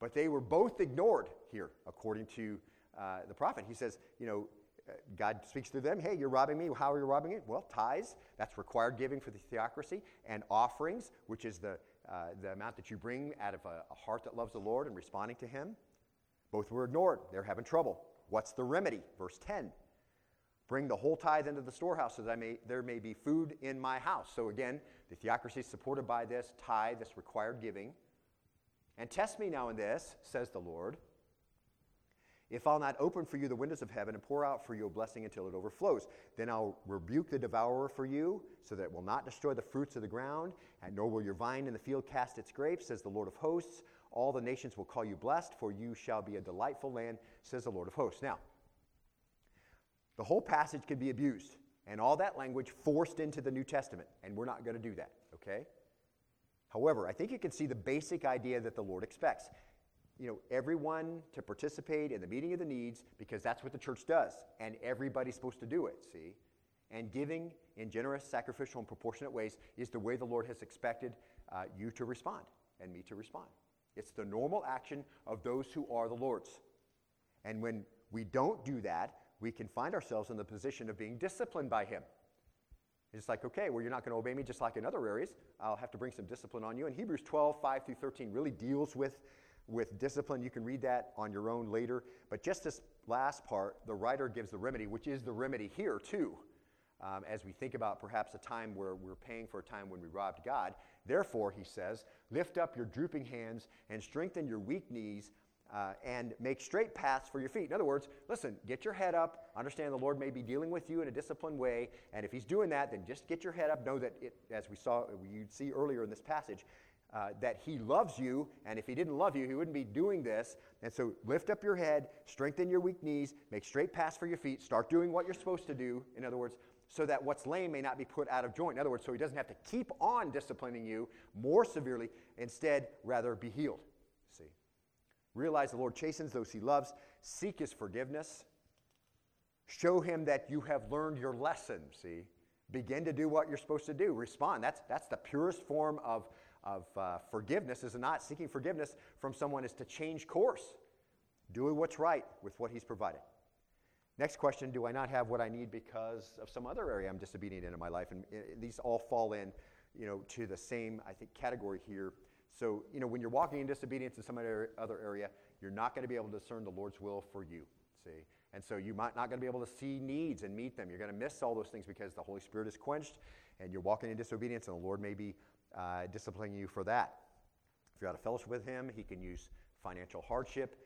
But they were both ignored here, according to uh, the prophet. He says, you know, God speaks to them, hey, you're robbing me. How are you robbing me? Well, tithes, that's required giving for the theocracy, and offerings, which is the, uh, the amount that you bring out of a, a heart that loves the Lord and responding to Him. Both were ignored. They're having trouble. What's the remedy? Verse 10 Bring the whole tithe into the storehouse so that may, there may be food in my house. So again, the theocracy is supported by this tithe, this required giving. And test me now in this, says the Lord, if I'll not open for you the windows of heaven and pour out for you a blessing until it overflows. Then I'll rebuke the devourer for you, so that it will not destroy the fruits of the ground, and nor will your vine in the field cast its grapes, says the Lord of hosts. All the nations will call you blessed, for you shall be a delightful land, says the Lord of hosts. Now, the whole passage can be abused, and all that language forced into the New Testament, and we're not going to do that, okay? However, I think you can see the basic idea that the Lord expects. You know, everyone to participate in the meeting of the needs because that's what the church does, and everybody's supposed to do it, see? And giving in generous, sacrificial, and proportionate ways is the way the Lord has expected uh, you to respond and me to respond. It's the normal action of those who are the Lord's. And when we don't do that, we can find ourselves in the position of being disciplined by Him. It's like, okay, well, you're not going to obey me just like in other areas. I'll have to bring some discipline on you. And Hebrews 12, 5 through 13 really deals with, with discipline. You can read that on your own later. But just this last part, the writer gives the remedy, which is the remedy here, too. Um, as we think about perhaps a time where we're paying for a time when we robbed God. Therefore, he says, lift up your drooping hands and strengthen your weak knees uh, and make straight paths for your feet. In other words, listen, get your head up. Understand the Lord may be dealing with you in a disciplined way. And if He's doing that, then just get your head up. Know that, it, as we saw, you see earlier in this passage, uh, that He loves you. And if He didn't love you, He wouldn't be doing this. And so lift up your head, strengthen your weak knees, make straight paths for your feet, start doing what you're supposed to do. In other words, so that what's lame may not be put out of joint. In other words, so He doesn't have to keep on disciplining you more severely. Instead, rather be healed. See? Realize the Lord chastens those he loves. Seek his forgiveness. Show him that you have learned your lesson, see? Begin to do what you're supposed to do. Respond. That's, that's the purest form of, of uh, forgiveness, is not? Seeking forgiveness from someone is to change course. Doing what's right with what he's provided. Next question Do I not have what I need because of some other area I'm disobedient in in my life? And uh, these all fall in you know, to the same, I think, category here so, you know, when you're walking in disobedience in some other area, you're not going to be able to discern the Lord's will for you, see? And so you might not going to be able to see needs and meet them. You're going to miss all those things because the Holy Spirit is quenched and you're walking in disobedience, and the Lord may be uh, disciplining you for that. If you're out of fellowship with Him, He can use financial hardship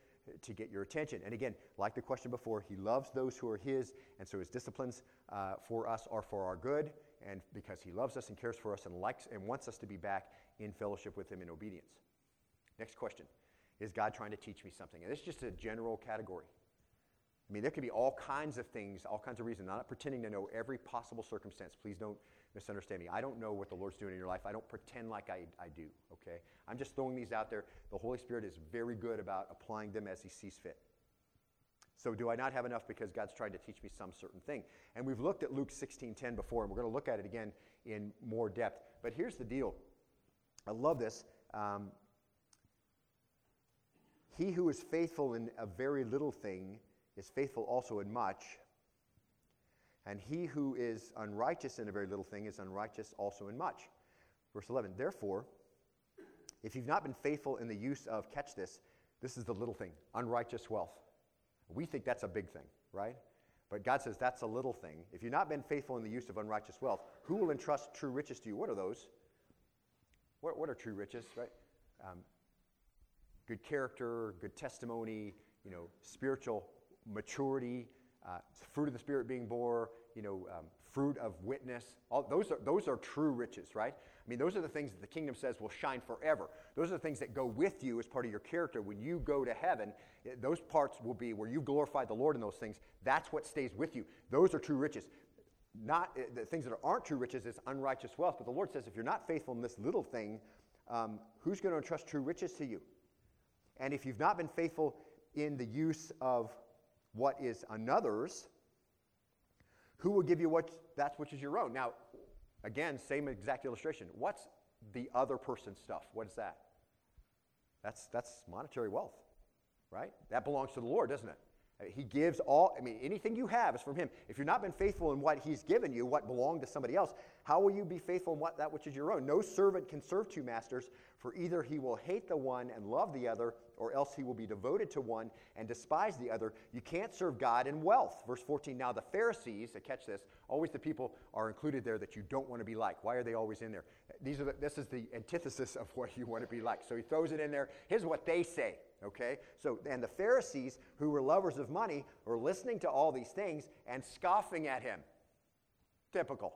to get your attention. And again, like the question before, He loves those who are His, and so His disciplines uh, for us are for our good, and because He loves us and cares for us and likes and wants us to be back in fellowship with Him in obedience. Next question Is God trying to teach me something? And this is just a general category. I mean, there could be all kinds of things, all kinds of reasons. I'm not pretending to know every possible circumstance. Please don't misunderstand me. I don't know what the Lord's doing in your life. I don't pretend like I, I do, okay? I'm just throwing these out there. The Holy Spirit is very good about applying them as He sees fit. So do I not have enough because God's trying to teach me some certain thing? And we've looked at Luke 16:10 before, and we're going to look at it again in more depth. But here's the deal. I love this. Um, he who is faithful in a very little thing is faithful also in much. And he who is unrighteous in a very little thing is unrighteous also in much. Verse 11, therefore, if you've not been faithful in the use of, catch this, this is the little thing, unrighteous wealth. We think that's a big thing, right? But God says that's a little thing. If you've not been faithful in the use of unrighteous wealth, who will entrust true riches to you? What are those? What, what are true riches, right? Um, good character, good testimony, you know, spiritual maturity, uh, fruit of the Spirit being bore, you know, um, fruit of witness. All, those, are, those are true riches, right? I mean, those are the things that the kingdom says will shine forever. Those are the things that go with you as part of your character. When you go to heaven, eh, those parts will be where you glorify the Lord in those things. That's what stays with you. Those are true riches not eh, the things that aren't true riches is unrighteous wealth. But the Lord says, if you're not faithful in this little thing, um, who's going to entrust true riches to you? And if you've not been faithful in the use of what is another's, who will give you what that's which is your own? Now, again, same exact illustration. What's the other person's stuff? What is that? That's, that's monetary wealth, right? That belongs to the Lord, doesn't it? He gives all, I mean, anything you have is from Him. If you've not been faithful in what He's given you, what belonged to somebody else, how will you be faithful in what, that which is your own? No servant can serve two masters, for either he will hate the one and love the other, or else he will be devoted to one and despise the other. You can't serve God and wealth. Verse 14 Now the Pharisees, uh, catch this, always the people are included there that you don't want to be like. Why are they always in there? These are the, this is the antithesis of what you want to be like. So he throws it in there. Here's what they say. Okay? So, and the Pharisees, who were lovers of money, were listening to all these things and scoffing at him. Typical.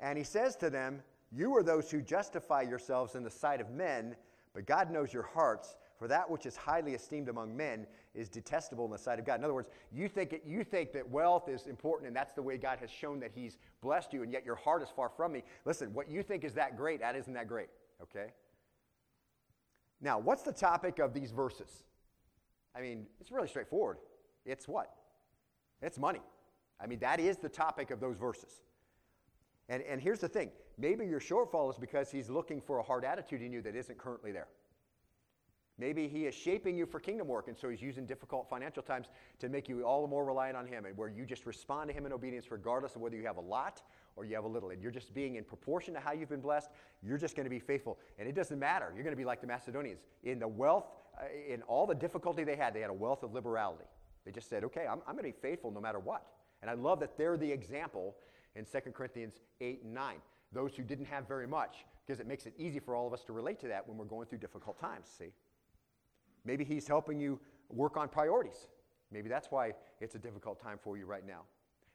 And he says to them, You are those who justify yourselves in the sight of men, but God knows your hearts. For that which is highly esteemed among men is detestable in the sight of God. In other words, you think, it, you think that wealth is important and that's the way God has shown that He's blessed you, and yet your heart is far from me. Listen, what you think is that great, that isn't that great, okay? Now, what's the topic of these verses? I mean, it's really straightforward. It's what? It's money. I mean, that is the topic of those verses. And, and here's the thing maybe your shortfall is because he's looking for a hard attitude in you that isn't currently there. Maybe he is shaping you for kingdom work, and so he's using difficult financial times to make you all the more reliant on him, and where you just respond to him in obedience regardless of whether you have a lot or you have a little. And you're just being in proportion to how you've been blessed, you're just going to be faithful. And it doesn't matter. You're going to be like the Macedonians. In the wealth, uh, in all the difficulty they had, they had a wealth of liberality. They just said, okay, I'm, I'm going to be faithful no matter what. And I love that they're the example in 2 Corinthians 8 and 9. Those who didn't have very much, because it makes it easy for all of us to relate to that when we're going through difficult times, see? Maybe He's helping you work on priorities. Maybe that's why it's a difficult time for you right now.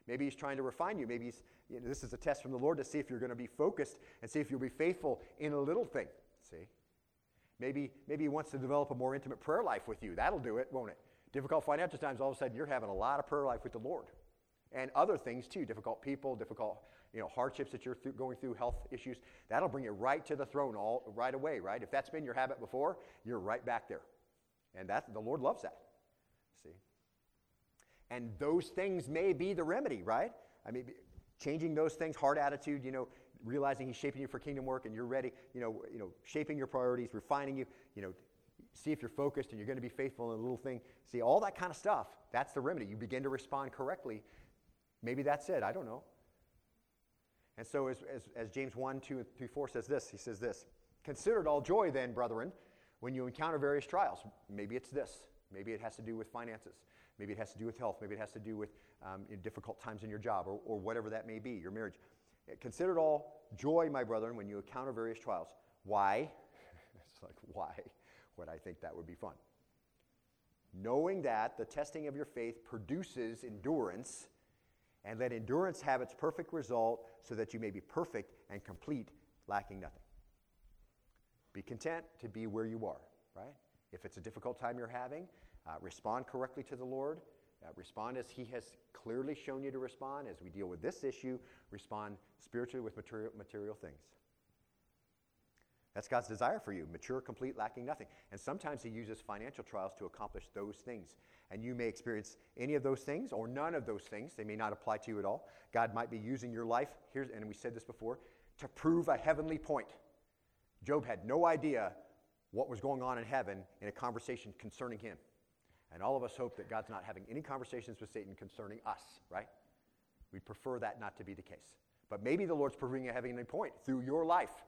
Maybe He's trying to refine you. Maybe he's, you know, this is a test from the Lord to see if you're going to be focused and see if you'll be faithful in a little thing. See? Maybe, maybe He wants to develop a more intimate prayer life with you. That'll do it, won't it? Difficult financial times, all of a sudden, you're having a lot of prayer life with the Lord. And other things too, difficult people, difficult you know, hardships that you're going through, health issues. That'll bring you right to the throne all right away, right? If that's been your habit before, you're right back there. And that, the Lord loves that. See? And those things may be the remedy, right? I mean, changing those things, hard attitude, you know, realizing He's shaping you for kingdom work and you're ready, you know, you know, shaping your priorities, refining you, you know, see if you're focused and you're going to be faithful in a little thing. See, all that kind of stuff, that's the remedy. You begin to respond correctly. Maybe that's it. I don't know. And so, as, as, as James 1, 2, and 3, 4 says this, he says this Consider it all joy, then, brethren, when you encounter various trials. Maybe it's this. Maybe it has to do with finances. Maybe it has to do with health. Maybe it has to do with um, difficult times in your job or, or whatever that may be, your marriage. Consider it all joy, my brethren, when you encounter various trials. Why? it's like, why would I think that would be fun? Knowing that the testing of your faith produces endurance, and let endurance have its perfect result, so that you may be perfect and complete, lacking nothing. Be content to be where you are, right? If it's a difficult time you're having, uh, respond correctly to the Lord. Uh, respond as He has clearly shown you to respond. As we deal with this issue, respond spiritually with material, material things. That's God's desire for you mature, complete, lacking nothing. And sometimes He uses financial trials to accomplish those things. And you may experience any of those things or none of those things. They may not apply to you at all. God might be using your life, here's, and we said this before, to prove a heavenly point. Job had no idea what was going on in heaven in a conversation concerning him. And all of us hope that God's not having any conversations with Satan concerning us, right? We'd prefer that not to be the case. But maybe the Lord's proving a heavenly point through your life.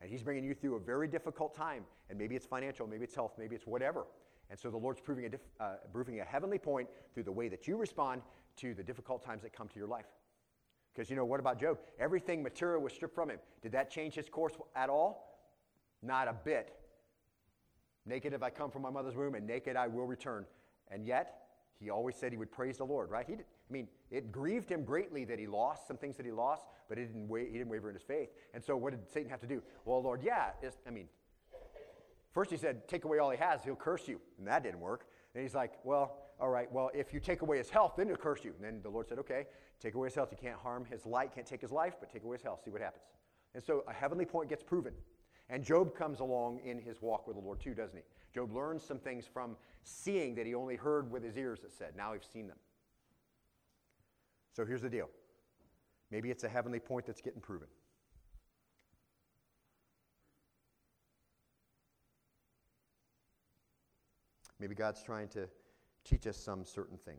And He's bringing you through a very difficult time. And maybe it's financial, maybe it's health, maybe it's whatever. And so the Lord's proving a, uh, proving a heavenly point through the way that you respond to the difficult times that come to your life. Because, you know, what about Job? Everything material was stripped from him. Did that change his course at all? Not a bit. Naked have I come from my mother's womb, and naked I will return. And yet, he always said he would praise the Lord, right? He did, I mean, it grieved him greatly that he lost some things that he lost, but he didn't, wa- he didn't waver in his faith. And so, what did Satan have to do? Well, Lord, yeah, I mean, first he said, take away all he has, he'll curse you. And that didn't work. Then he's like, well, all right, well, if you take away his health, then he'll curse you. And then the Lord said, okay, take away his health. You can't harm his light, can't take his life, but take away his health, see what happens. And so a heavenly point gets proven. And Job comes along in his walk with the Lord too, doesn't he? Job learned some things from seeing that he only heard with his ears, it said. Now he's seen them. So here's the deal maybe it's a heavenly point that's getting proven. Maybe God's trying to teach us some certain thing.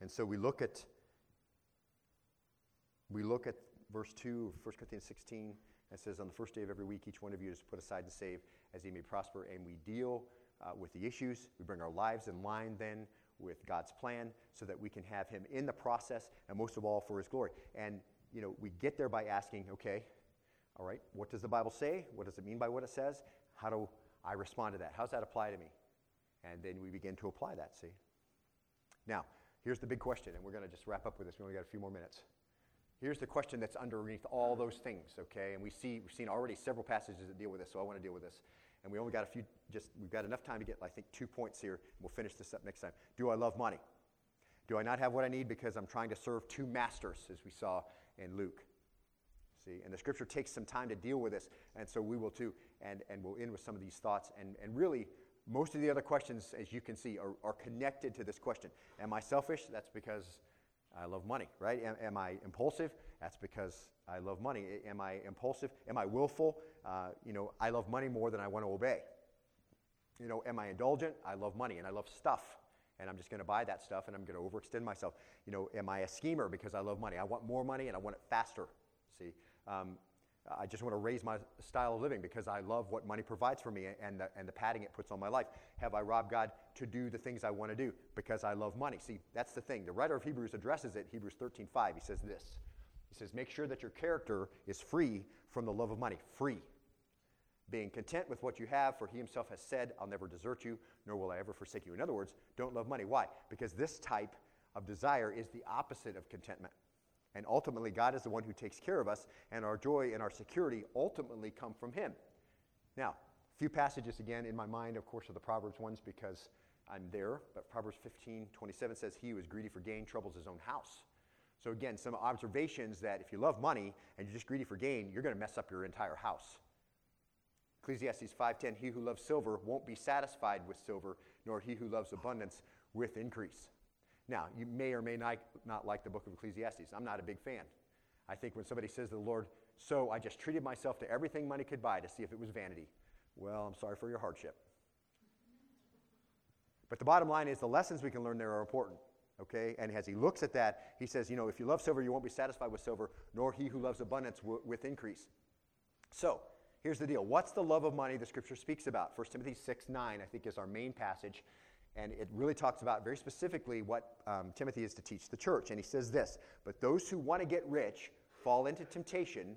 And so we look at we look at verse 2 of 1 Corinthians 16. It says, On the first day of every week, each one of you is put aside and saved as he may prosper. And we deal uh, with the issues. We bring our lives in line then with God's plan so that we can have him in the process and most of all for his glory. And, you know, we get there by asking, okay, all right, what does the Bible say? What does it mean by what it says? How do I respond to that? How's that apply to me? And then we begin to apply that, see? Now, here's the big question, and we're going to just wrap up with this. We only got a few more minutes. Here's the question that's underneath all those things, okay? And we see, we've seen already several passages that deal with this, so I want to deal with this. And we only got a few, just, we've got enough time to get, I think, two points here. We'll finish this up next time. Do I love money? Do I not have what I need because I'm trying to serve two masters, as we saw in Luke? See, and the scripture takes some time to deal with this, and so we will too. And, and we'll end with some of these thoughts. And, and really, most of the other questions, as you can see, are, are connected to this question. Am I selfish? That's because I love money, right? Am, am, I impulsive? That's because I love money. Am I impulsive? Am I willful? Uh, you know, I love money more than I want to obey. You know, am I indulgent? I love money and I love stuff. And I'm just going to buy that stuff and I'm going to overextend myself. You know, am I a schemer because I love money? I want more money and I want it faster. See, um, I just want to raise my style of living because I love what money provides for me and the, and the padding it puts on my life. Have I robbed God to do the things I want to do because I love money? See, that's the thing. The writer of Hebrews addresses it, Hebrews 13 5. He says this He says, Make sure that your character is free from the love of money. Free. Being content with what you have, for he himself has said, I'll never desert you, nor will I ever forsake you. In other words, don't love money. Why? Because this type of desire is the opposite of contentment. And ultimately, God is the one who takes care of us, and our joy and our security ultimately come from Him. Now, a few passages again in my mind, of course, are the Proverbs ones because I'm there, but Proverbs 15 27 says, He who is greedy for gain troubles his own house. So, again, some observations that if you love money and you're just greedy for gain, you're going to mess up your entire house. Ecclesiastes 5:10 He who loves silver won't be satisfied with silver, nor he who loves abundance with increase. Now, you may or may not, not like the book of Ecclesiastes. I'm not a big fan. I think when somebody says to the Lord, So I just treated myself to everything money could buy to see if it was vanity. Well, I'm sorry for your hardship. But the bottom line is the lessons we can learn there are important. Okay? And as he looks at that, he says, You know, if you love silver, you won't be satisfied with silver, nor he who loves abundance w- with increase. So, here's the deal. What's the love of money the scripture speaks about? 1 Timothy 6 9, I think, is our main passage. And it really talks about very specifically what um, Timothy is to teach the church. And he says this But those who want to get rich fall into temptation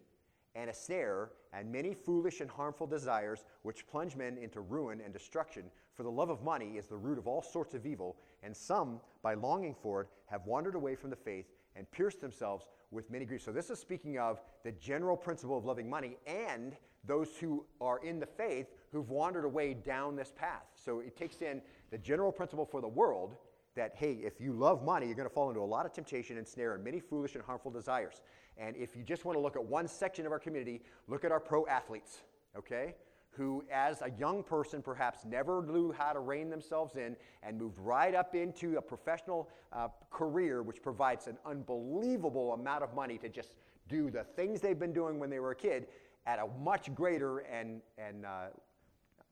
and a snare and many foolish and harmful desires which plunge men into ruin and destruction. For the love of money is the root of all sorts of evil, and some, by longing for it, have wandered away from the faith and pierced themselves with many griefs. So, this is speaking of the general principle of loving money and those who are in the faith who've wandered away down this path. So, it takes in the general principle for the world that, hey, if you love money, you're going to fall into a lot of temptation and snare and many foolish and harmful desires. And if you just want to look at one section of our community, look at our pro athletes, okay? Who, as a young person, perhaps never knew how to rein themselves in and moved right up into a professional uh, career, which provides an unbelievable amount of money to just do the things they've been doing when they were a kid at a much greater and, and uh,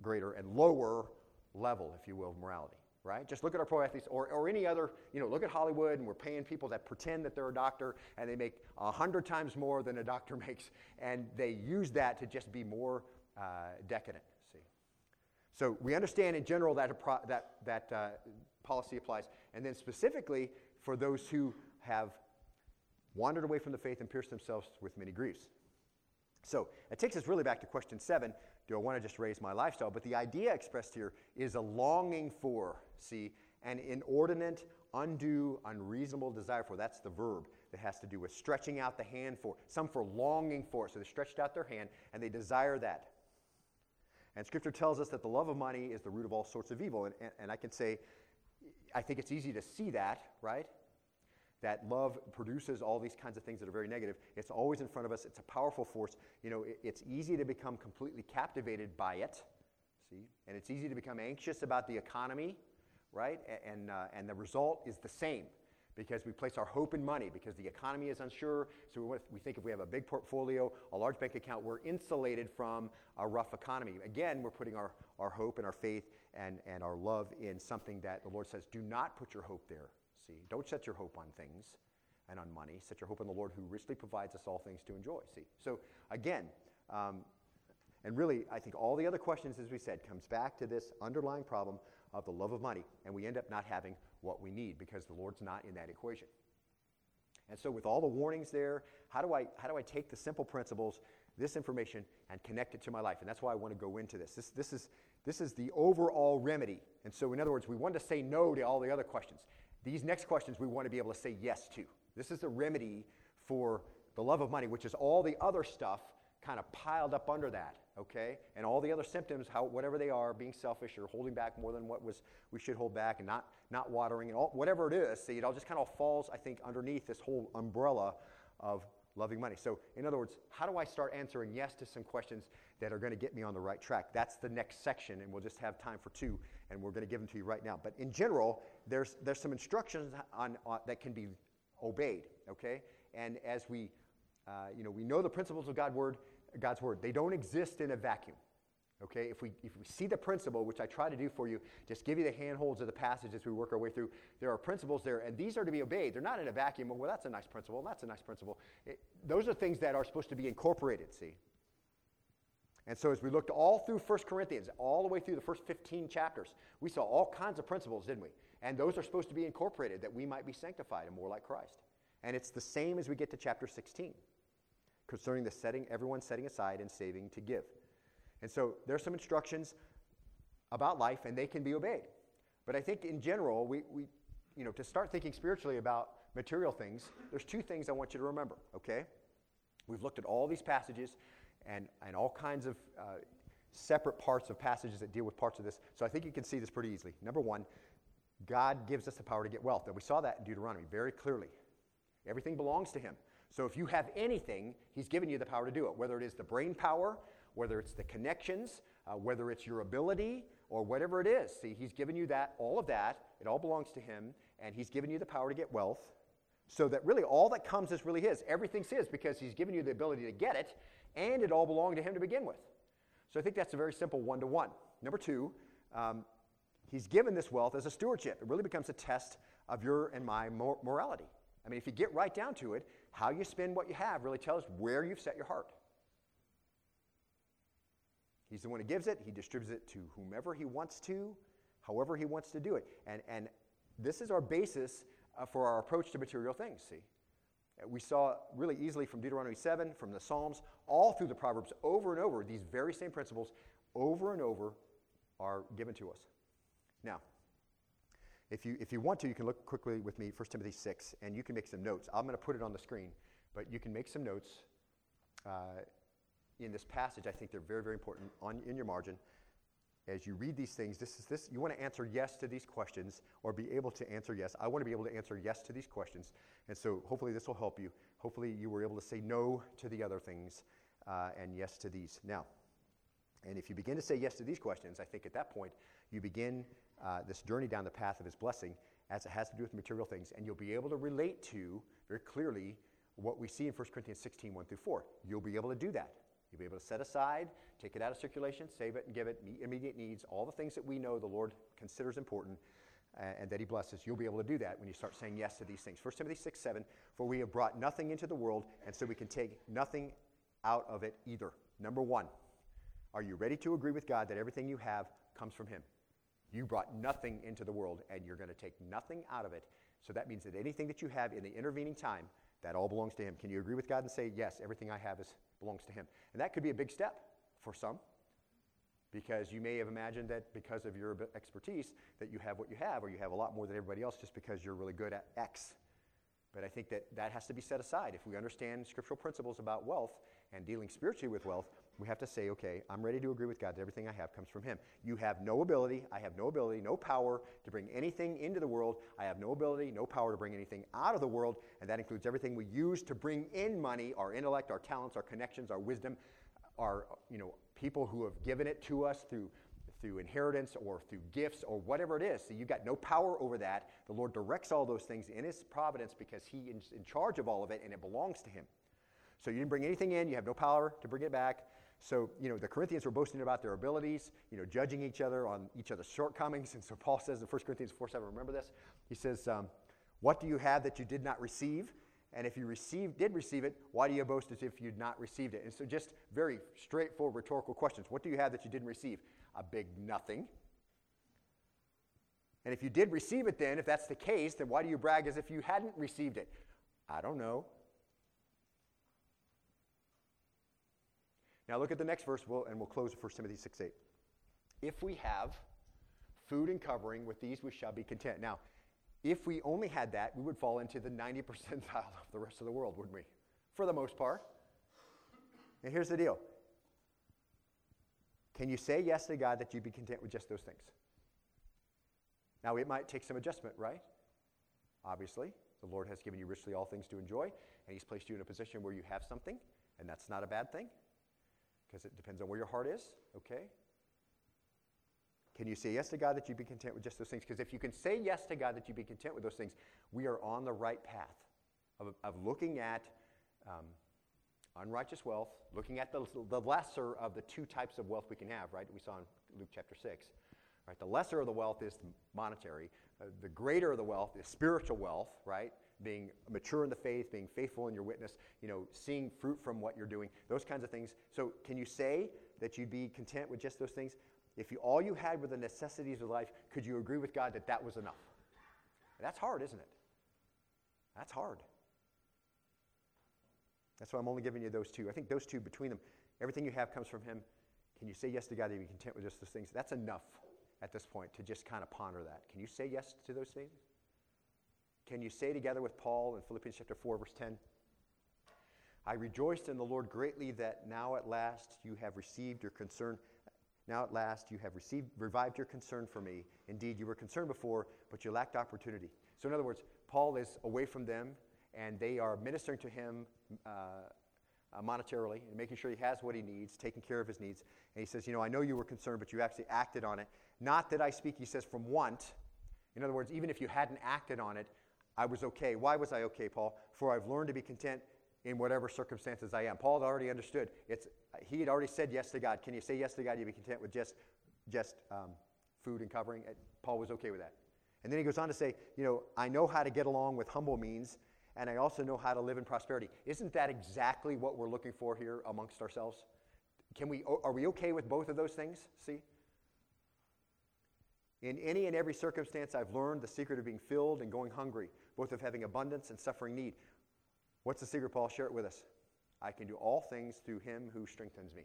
greater and lower level, if you will, of morality, right? Just look at our pro athletes or, or any other, you know, look at Hollywood and we're paying people that pretend that they're a doctor and they make a hundred times more than a doctor makes and they use that to just be more uh, decadent, see. So we understand in general that, pro- that, that uh, policy applies. And then specifically for those who have wandered away from the faith and pierced themselves with many griefs. So it takes us really back to question seven do I want to just raise my lifestyle? But the idea expressed here is a longing for, see, an inordinate, undue, unreasonable desire for. That's the verb that has to do with stretching out the hand for. Some for longing for. So they stretched out their hand and they desire that. And Scripture tells us that the love of money is the root of all sorts of evil. And, and, and I can say, I think it's easy to see that, right? That love produces all these kinds of things that are very negative. It's always in front of us. It's a powerful force. You know, it, it's easy to become completely captivated by it. See, and it's easy to become anxious about the economy, right? And uh, and the result is the same because we place our hope in money because the economy is unsure. So we, we think if we have a big portfolio, a large bank account, we're insulated from a rough economy. Again, we're putting our, our hope and our faith and, and our love in something that the Lord says, do not put your hope there. See, don't set your hope on things and on money. Set your hope in the Lord who richly provides us all things to enjoy. See, so again, um, and really, I think all the other questions, as we said, comes back to this underlying problem of the love of money, and we end up not having what we need because the Lord's not in that equation. And so, with all the warnings there, how do I, how do I take the simple principles, this information, and connect it to my life? And that's why I want to go into this. This, this, is, this is the overall remedy. And so, in other words, we want to say no to all the other questions. These next questions we want to be able to say yes to. This is the remedy for the love of money, which is all the other stuff kind of piled up under that, okay? And all the other symptoms, how, whatever they are, being selfish or holding back more than what was we should hold back and not, not watering and all, whatever it is, see, it all just kind of falls, I think, underneath this whole umbrella of loving money. So, in other words, how do I start answering yes to some questions that are going to get me on the right track? That's the next section, and we'll just have time for two, and we're going to give them to you right now. But in general, there's, there's some instructions on, on that can be obeyed, okay? And as we, uh, you know, we know the principles of God word, God's word. They don't exist in a vacuum. Okay, if we, if we see the principle, which I try to do for you, just give you the handholds of the passage as we work our way through, there are principles there, and these are to be obeyed. They're not in a vacuum. Well, that's a nice principle, that's a nice principle. It, those are things that are supposed to be incorporated, see? And so as we looked all through 1 Corinthians, all the way through the first 15 chapters, we saw all kinds of principles, didn't we? And those are supposed to be incorporated that we might be sanctified and more like Christ. And it's the same as we get to chapter 16 concerning the setting, everyone setting aside and saving to give. And so there's some instructions about life, and they can be obeyed. But I think in general, we, we you know, to start thinking spiritually about material things, there's two things I want you to remember, okay? We've looked at all these passages and, and all kinds of uh, separate parts of passages that deal with parts of this. So I think you can see this pretty easily. Number one, God gives us the power to get wealth. And we saw that in Deuteronomy very clearly. Everything belongs to Him. So if you have anything, He's given you the power to do it, whether it is the brain power, whether it's the connections, uh, whether it's your ability, or whatever it is. See, He's given you that, all of that. It all belongs to Him, and He's given you the power to get wealth. So that really all that comes is really His. Everything's His because He's given you the ability to get it, and it all belonged to Him to begin with. So I think that's a very simple one to one. Number two, um, He's given this wealth as a stewardship. It really becomes a test of your and my mor- morality. I mean, if you get right down to it, how you spend what you have really tells where you've set your heart. He's the one who gives it, he distributes it to whomever he wants to, however he wants to do it. And, and this is our basis uh, for our approach to material things, see? We saw really easily from Deuteronomy 7, from the Psalms, all through the Proverbs, over and over, these very same principles, over and over, are given to us. Now, if you, if you want to, you can look quickly with me, 1 Timothy 6, and you can make some notes. I'm going to put it on the screen, but you can make some notes uh, in this passage. I think they're very, very important on, in your margin. As you read these things, this is this, you want to answer yes to these questions or be able to answer yes. I want to be able to answer yes to these questions. And so hopefully this will help you. Hopefully you were able to say no to the other things uh, and yes to these. Now, and if you begin to say yes to these questions, I think at that point you begin uh, this journey down the path of his blessing as it has to do with material things, and you'll be able to relate to very clearly what we see in 1 Corinthians 16, 1 through 4. You'll be able to do that. You'll be able to set aside, take it out of circulation, save it and give it, meet immediate needs, all the things that we know the Lord considers important uh, and that He blesses. You'll be able to do that when you start saying yes to these things. 1 Timothy 6, 7, for we have brought nothing into the world, and so we can take nothing out of it either. Number one, are you ready to agree with God that everything you have comes from Him? You brought nothing into the world, and you're going to take nothing out of it. So that means that anything that you have in the intervening time, that all belongs to Him. Can you agree with God and say, Yes, everything I have is, belongs to Him? And that could be a big step for some, because you may have imagined that because of your expertise, that you have what you have, or you have a lot more than everybody else just because you're really good at X. But I think that that has to be set aside. If we understand scriptural principles about wealth and dealing spiritually with wealth, We have to say, okay, I'm ready to agree with God that everything I have comes from Him. You have no ability, I have no ability, no power to bring anything into the world. I have no ability, no power to bring anything out of the world, and that includes everything we use to bring in money, our intellect, our talents, our connections, our wisdom, our, you know, people who have given it to us through through inheritance or through gifts or whatever it is. So you've got no power over that. The Lord directs all those things in His providence because He is in charge of all of it and it belongs to Him. So you didn't bring anything in, you have no power to bring it back. So, you know, the Corinthians were boasting about their abilities, you know, judging each other on each other's shortcomings. And so Paul says in 1 Corinthians 4 7, remember this? He says, um, What do you have that you did not receive? And if you received, did receive it, why do you boast as if you'd not received it? And so just very straightforward rhetorical questions. What do you have that you didn't receive? A big nothing. And if you did receive it then, if that's the case, then why do you brag as if you hadn't received it? I don't know. Now look at the next verse, we'll, and we'll close with 1 Timothy 6 8. If we have food and covering, with these we shall be content. Now, if we only had that, we would fall into the 90 percentile of the rest of the world, wouldn't we? For the most part. And here's the deal Can you say yes to God that you'd be content with just those things? Now, it might take some adjustment, right? Obviously, the Lord has given you richly all things to enjoy, and He's placed you in a position where you have something, and that's not a bad thing because it depends on where your heart is, okay? Can you say yes to God that you be content with just those things? Because if you can say yes to God that you be content with those things, we are on the right path of, of looking at um, unrighteous wealth, looking at the, the lesser of the two types of wealth we can have, right? We saw in Luke chapter 6. Right? The lesser of the wealth is monetary. Uh, the greater of the wealth is spiritual wealth, right? Being mature in the faith, being faithful in your witness, you know, seeing fruit from what you're doing, those kinds of things. So, can you say that you'd be content with just those things? If you, all you had were the necessities of life, could you agree with God that that was enough? That's hard, isn't it? That's hard. That's why I'm only giving you those two. I think those two, between them, everything you have comes from Him. Can you say yes to God you be content with just those things? That's enough at this point to just kind of ponder that. Can you say yes to those things? Can you say together with Paul in Philippians chapter 4, verse 10? I rejoiced in the Lord greatly that now at last you have received your concern. Now at last you have received, revived your concern for me. Indeed, you were concerned before, but you lacked opportunity. So, in other words, Paul is away from them, and they are ministering to him uh, uh, monetarily and making sure he has what he needs, taking care of his needs. And he says, You know, I know you were concerned, but you actually acted on it. Not that I speak, he says, from want. In other words, even if you hadn't acted on it, I was okay. Why was I okay, Paul? For I've learned to be content in whatever circumstances I am. Paul had already understood. It's, he had already said yes to God. Can you say yes to God? You be content with just, just um, food and covering. Paul was okay with that. And then he goes on to say, you know, I know how to get along with humble means, and I also know how to live in prosperity. Isn't that exactly what we're looking for here amongst ourselves? Can we, are we okay with both of those things? See? In any and every circumstance, I've learned the secret of being filled and going hungry, both of having abundance and suffering need. What's the secret, Paul? Share it with us. I can do all things through him who strengthens me.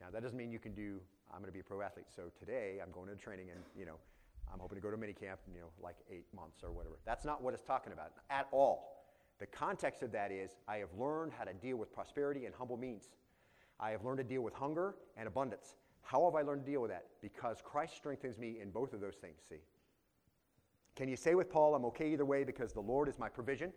Now, that doesn't mean you can do, I'm going to be a pro athlete. So today, I'm going to training and, you know, I'm hoping to go to mini camp, you know, like eight months or whatever. That's not what it's talking about at all. The context of that is I have learned how to deal with prosperity and humble means. I have learned to deal with hunger and abundance. How have I learned to deal with that? Because Christ strengthens me in both of those things, see? Can you say with Paul, I'm okay either way because the Lord is my provision?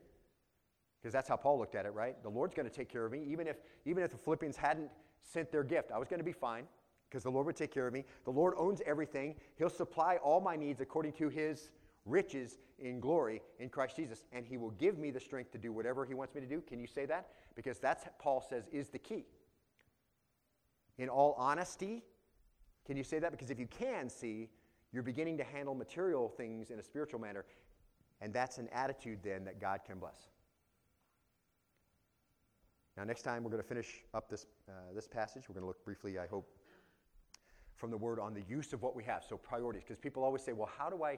Because that's how Paul looked at it, right? The Lord's going to take care of me. Even if, even if the Philippians hadn't sent their gift, I was going to be fine because the Lord would take care of me. The Lord owns everything. He'll supply all my needs according to his riches in glory in Christ Jesus. And he will give me the strength to do whatever he wants me to do. Can you say that? Because that's, Paul says, is the key. In all honesty, can you say that? Because if you can see, you're beginning to handle material things in a spiritual manner, and that's an attitude then that God can bless. Now, next time we're going to finish up this, uh, this passage. We're going to look briefly, I hope, from the word on the use of what we have. So, priorities. Because people always say, well, how do I,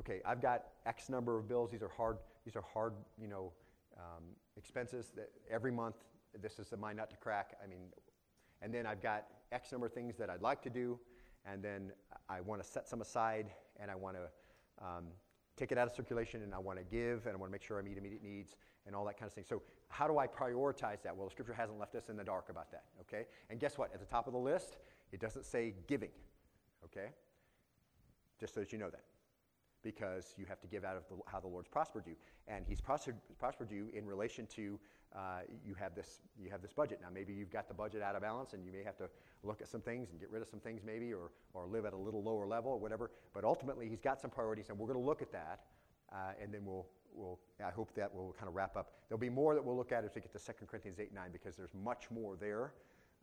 okay, I've got X number of bills. These are hard, these are hard, you know, um, expenses that every month. This is mine nut to crack. I mean, and then I've got X number of things that I'd like to do, and then I want to set some aside, and I want to um, take it out of circulation and I want to give and I want to make sure I meet immediate needs and all that kind of thing. So, how do I prioritize that? Well, the scripture hasn't left us in the dark about that, okay? And guess what? At the top of the list, it doesn't say giving, okay? Just so that you know that. Because you have to give out of the, how the Lord's prospered you. And He's prospered, prospered you in relation to uh, you, have this, you have this budget. Now, maybe you've got the budget out of balance and you may have to look at some things and get rid of some things, maybe, or, or live at a little lower level or whatever. But ultimately, He's got some priorities, and we're going to look at that. Uh, and then we'll, we'll, I hope that will kind of wrap up. There'll be more that we'll look at as we get to 2 Corinthians 8 9 because there's much more there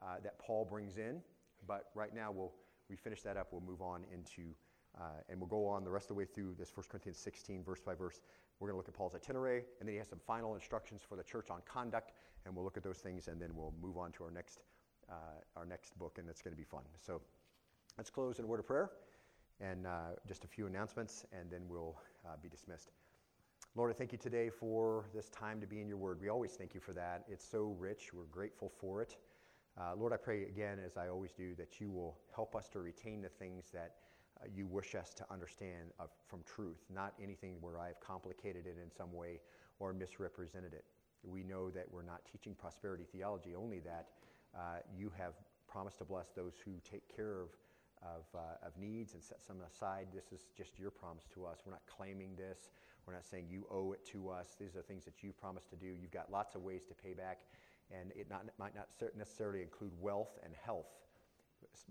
uh, that Paul brings in. But right now, we'll, we finish that up, we'll move on into, uh, and we'll go on the rest of the way through this 1 Corinthians 16, verse by verse. We're going to look at Paul's itinerary, and then he has some final instructions for the church on conduct, and we'll look at those things, and then we'll move on to our next, uh, our next book, and it's going to be fun. So let's close in a word of prayer and uh, just a few announcements, and then we'll uh, be dismissed. Lord, I thank you today for this time to be in your word. We always thank you for that. It's so rich. We're grateful for it. Uh, Lord, I pray again, as I always do, that you will help us to retain the things that you wish us to understand of, from truth, not anything where I've complicated it in some way or misrepresented it. We know that we're not teaching prosperity theology, only that uh, you have promised to bless those who take care of, of, uh, of needs and set some aside. This is just your promise to us. We're not claiming this. We're not saying you owe it to us. These are things that you've promised to do. You've got lots of ways to pay back and it not, might not necessarily include wealth and health.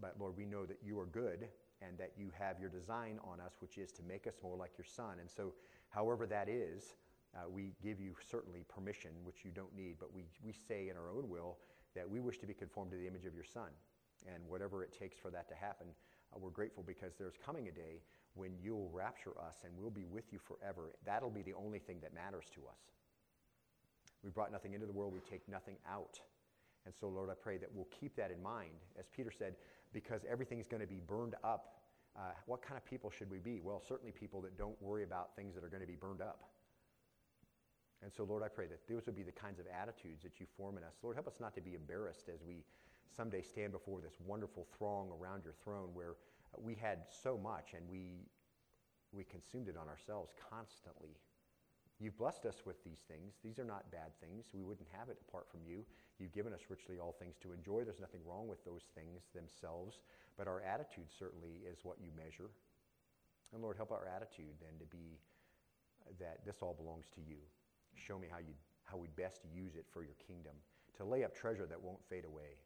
But Lord, we know that you are good and that you have your design on us, which is to make us more like your Son. And so, however that is, uh, we give you certainly permission, which you don't need, but we, we say in our own will that we wish to be conformed to the image of your Son. And whatever it takes for that to happen, uh, we're grateful because there's coming a day when you'll rapture us and we'll be with you forever. That'll be the only thing that matters to us. We brought nothing into the world, we take nothing out. And so, Lord, I pray that we'll keep that in mind. As Peter said, because everything's going to be burned up, uh, what kind of people should we be? Well, certainly people that don't worry about things that are going to be burned up. And so, Lord, I pray that those would be the kinds of attitudes that you form in us. Lord, help us not to be embarrassed as we someday stand before this wonderful throng around your throne where we had so much and we, we consumed it on ourselves constantly. You've blessed us with these things. These are not bad things. We wouldn't have it apart from you. You've given us richly all things to enjoy. There's nothing wrong with those things themselves, but our attitude certainly is what you measure. And Lord, help our attitude then to be that this all belongs to you. Show me how, you, how we best use it for your kingdom, to lay up treasure that won't fade away.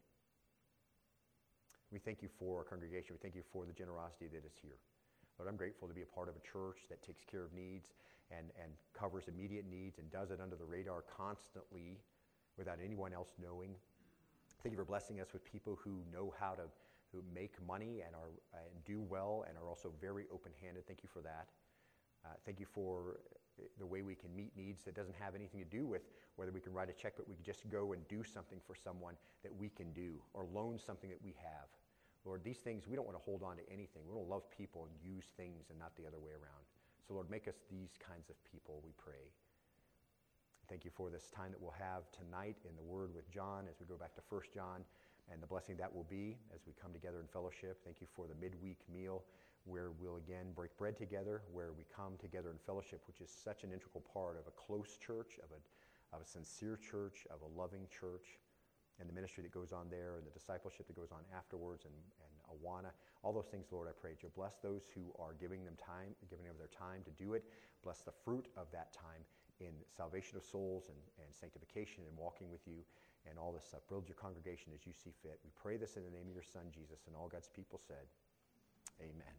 We thank you for our congregation. We thank you for the generosity that is here. Lord, I'm grateful to be a part of a church that takes care of needs and, and covers immediate needs and does it under the radar constantly without anyone else knowing. Thank you for blessing us with people who know how to who make money and are and do well and are also very open-handed. Thank you for that. Uh, thank you for the way we can meet needs that doesn't have anything to do with whether we can write a check, but we can just go and do something for someone that we can do or loan something that we have. Lord, these things, we don't want to hold on to anything. We want to love people and use things and not the other way around. So, Lord, make us these kinds of people, we pray. Thank you for this time that we'll have tonight in the Word with John as we go back to 1 John and the blessing that will be as we come together in fellowship. Thank you for the midweek meal where we'll again break bread together, where we come together in fellowship, which is such an integral part of a close church, of a, of a sincere church, of a loving church, and the ministry that goes on there, and the discipleship that goes on afterwards, and, and Awana. All those things, Lord, I pray you'll bless those who are giving them time, giving of their time to do it. Bless the fruit of that time in salvation of souls and, and sanctification and walking with you and all this stuff. Build your congregation as you see fit. We pray this in the name of your Son, Jesus, and all God's people said, Amen.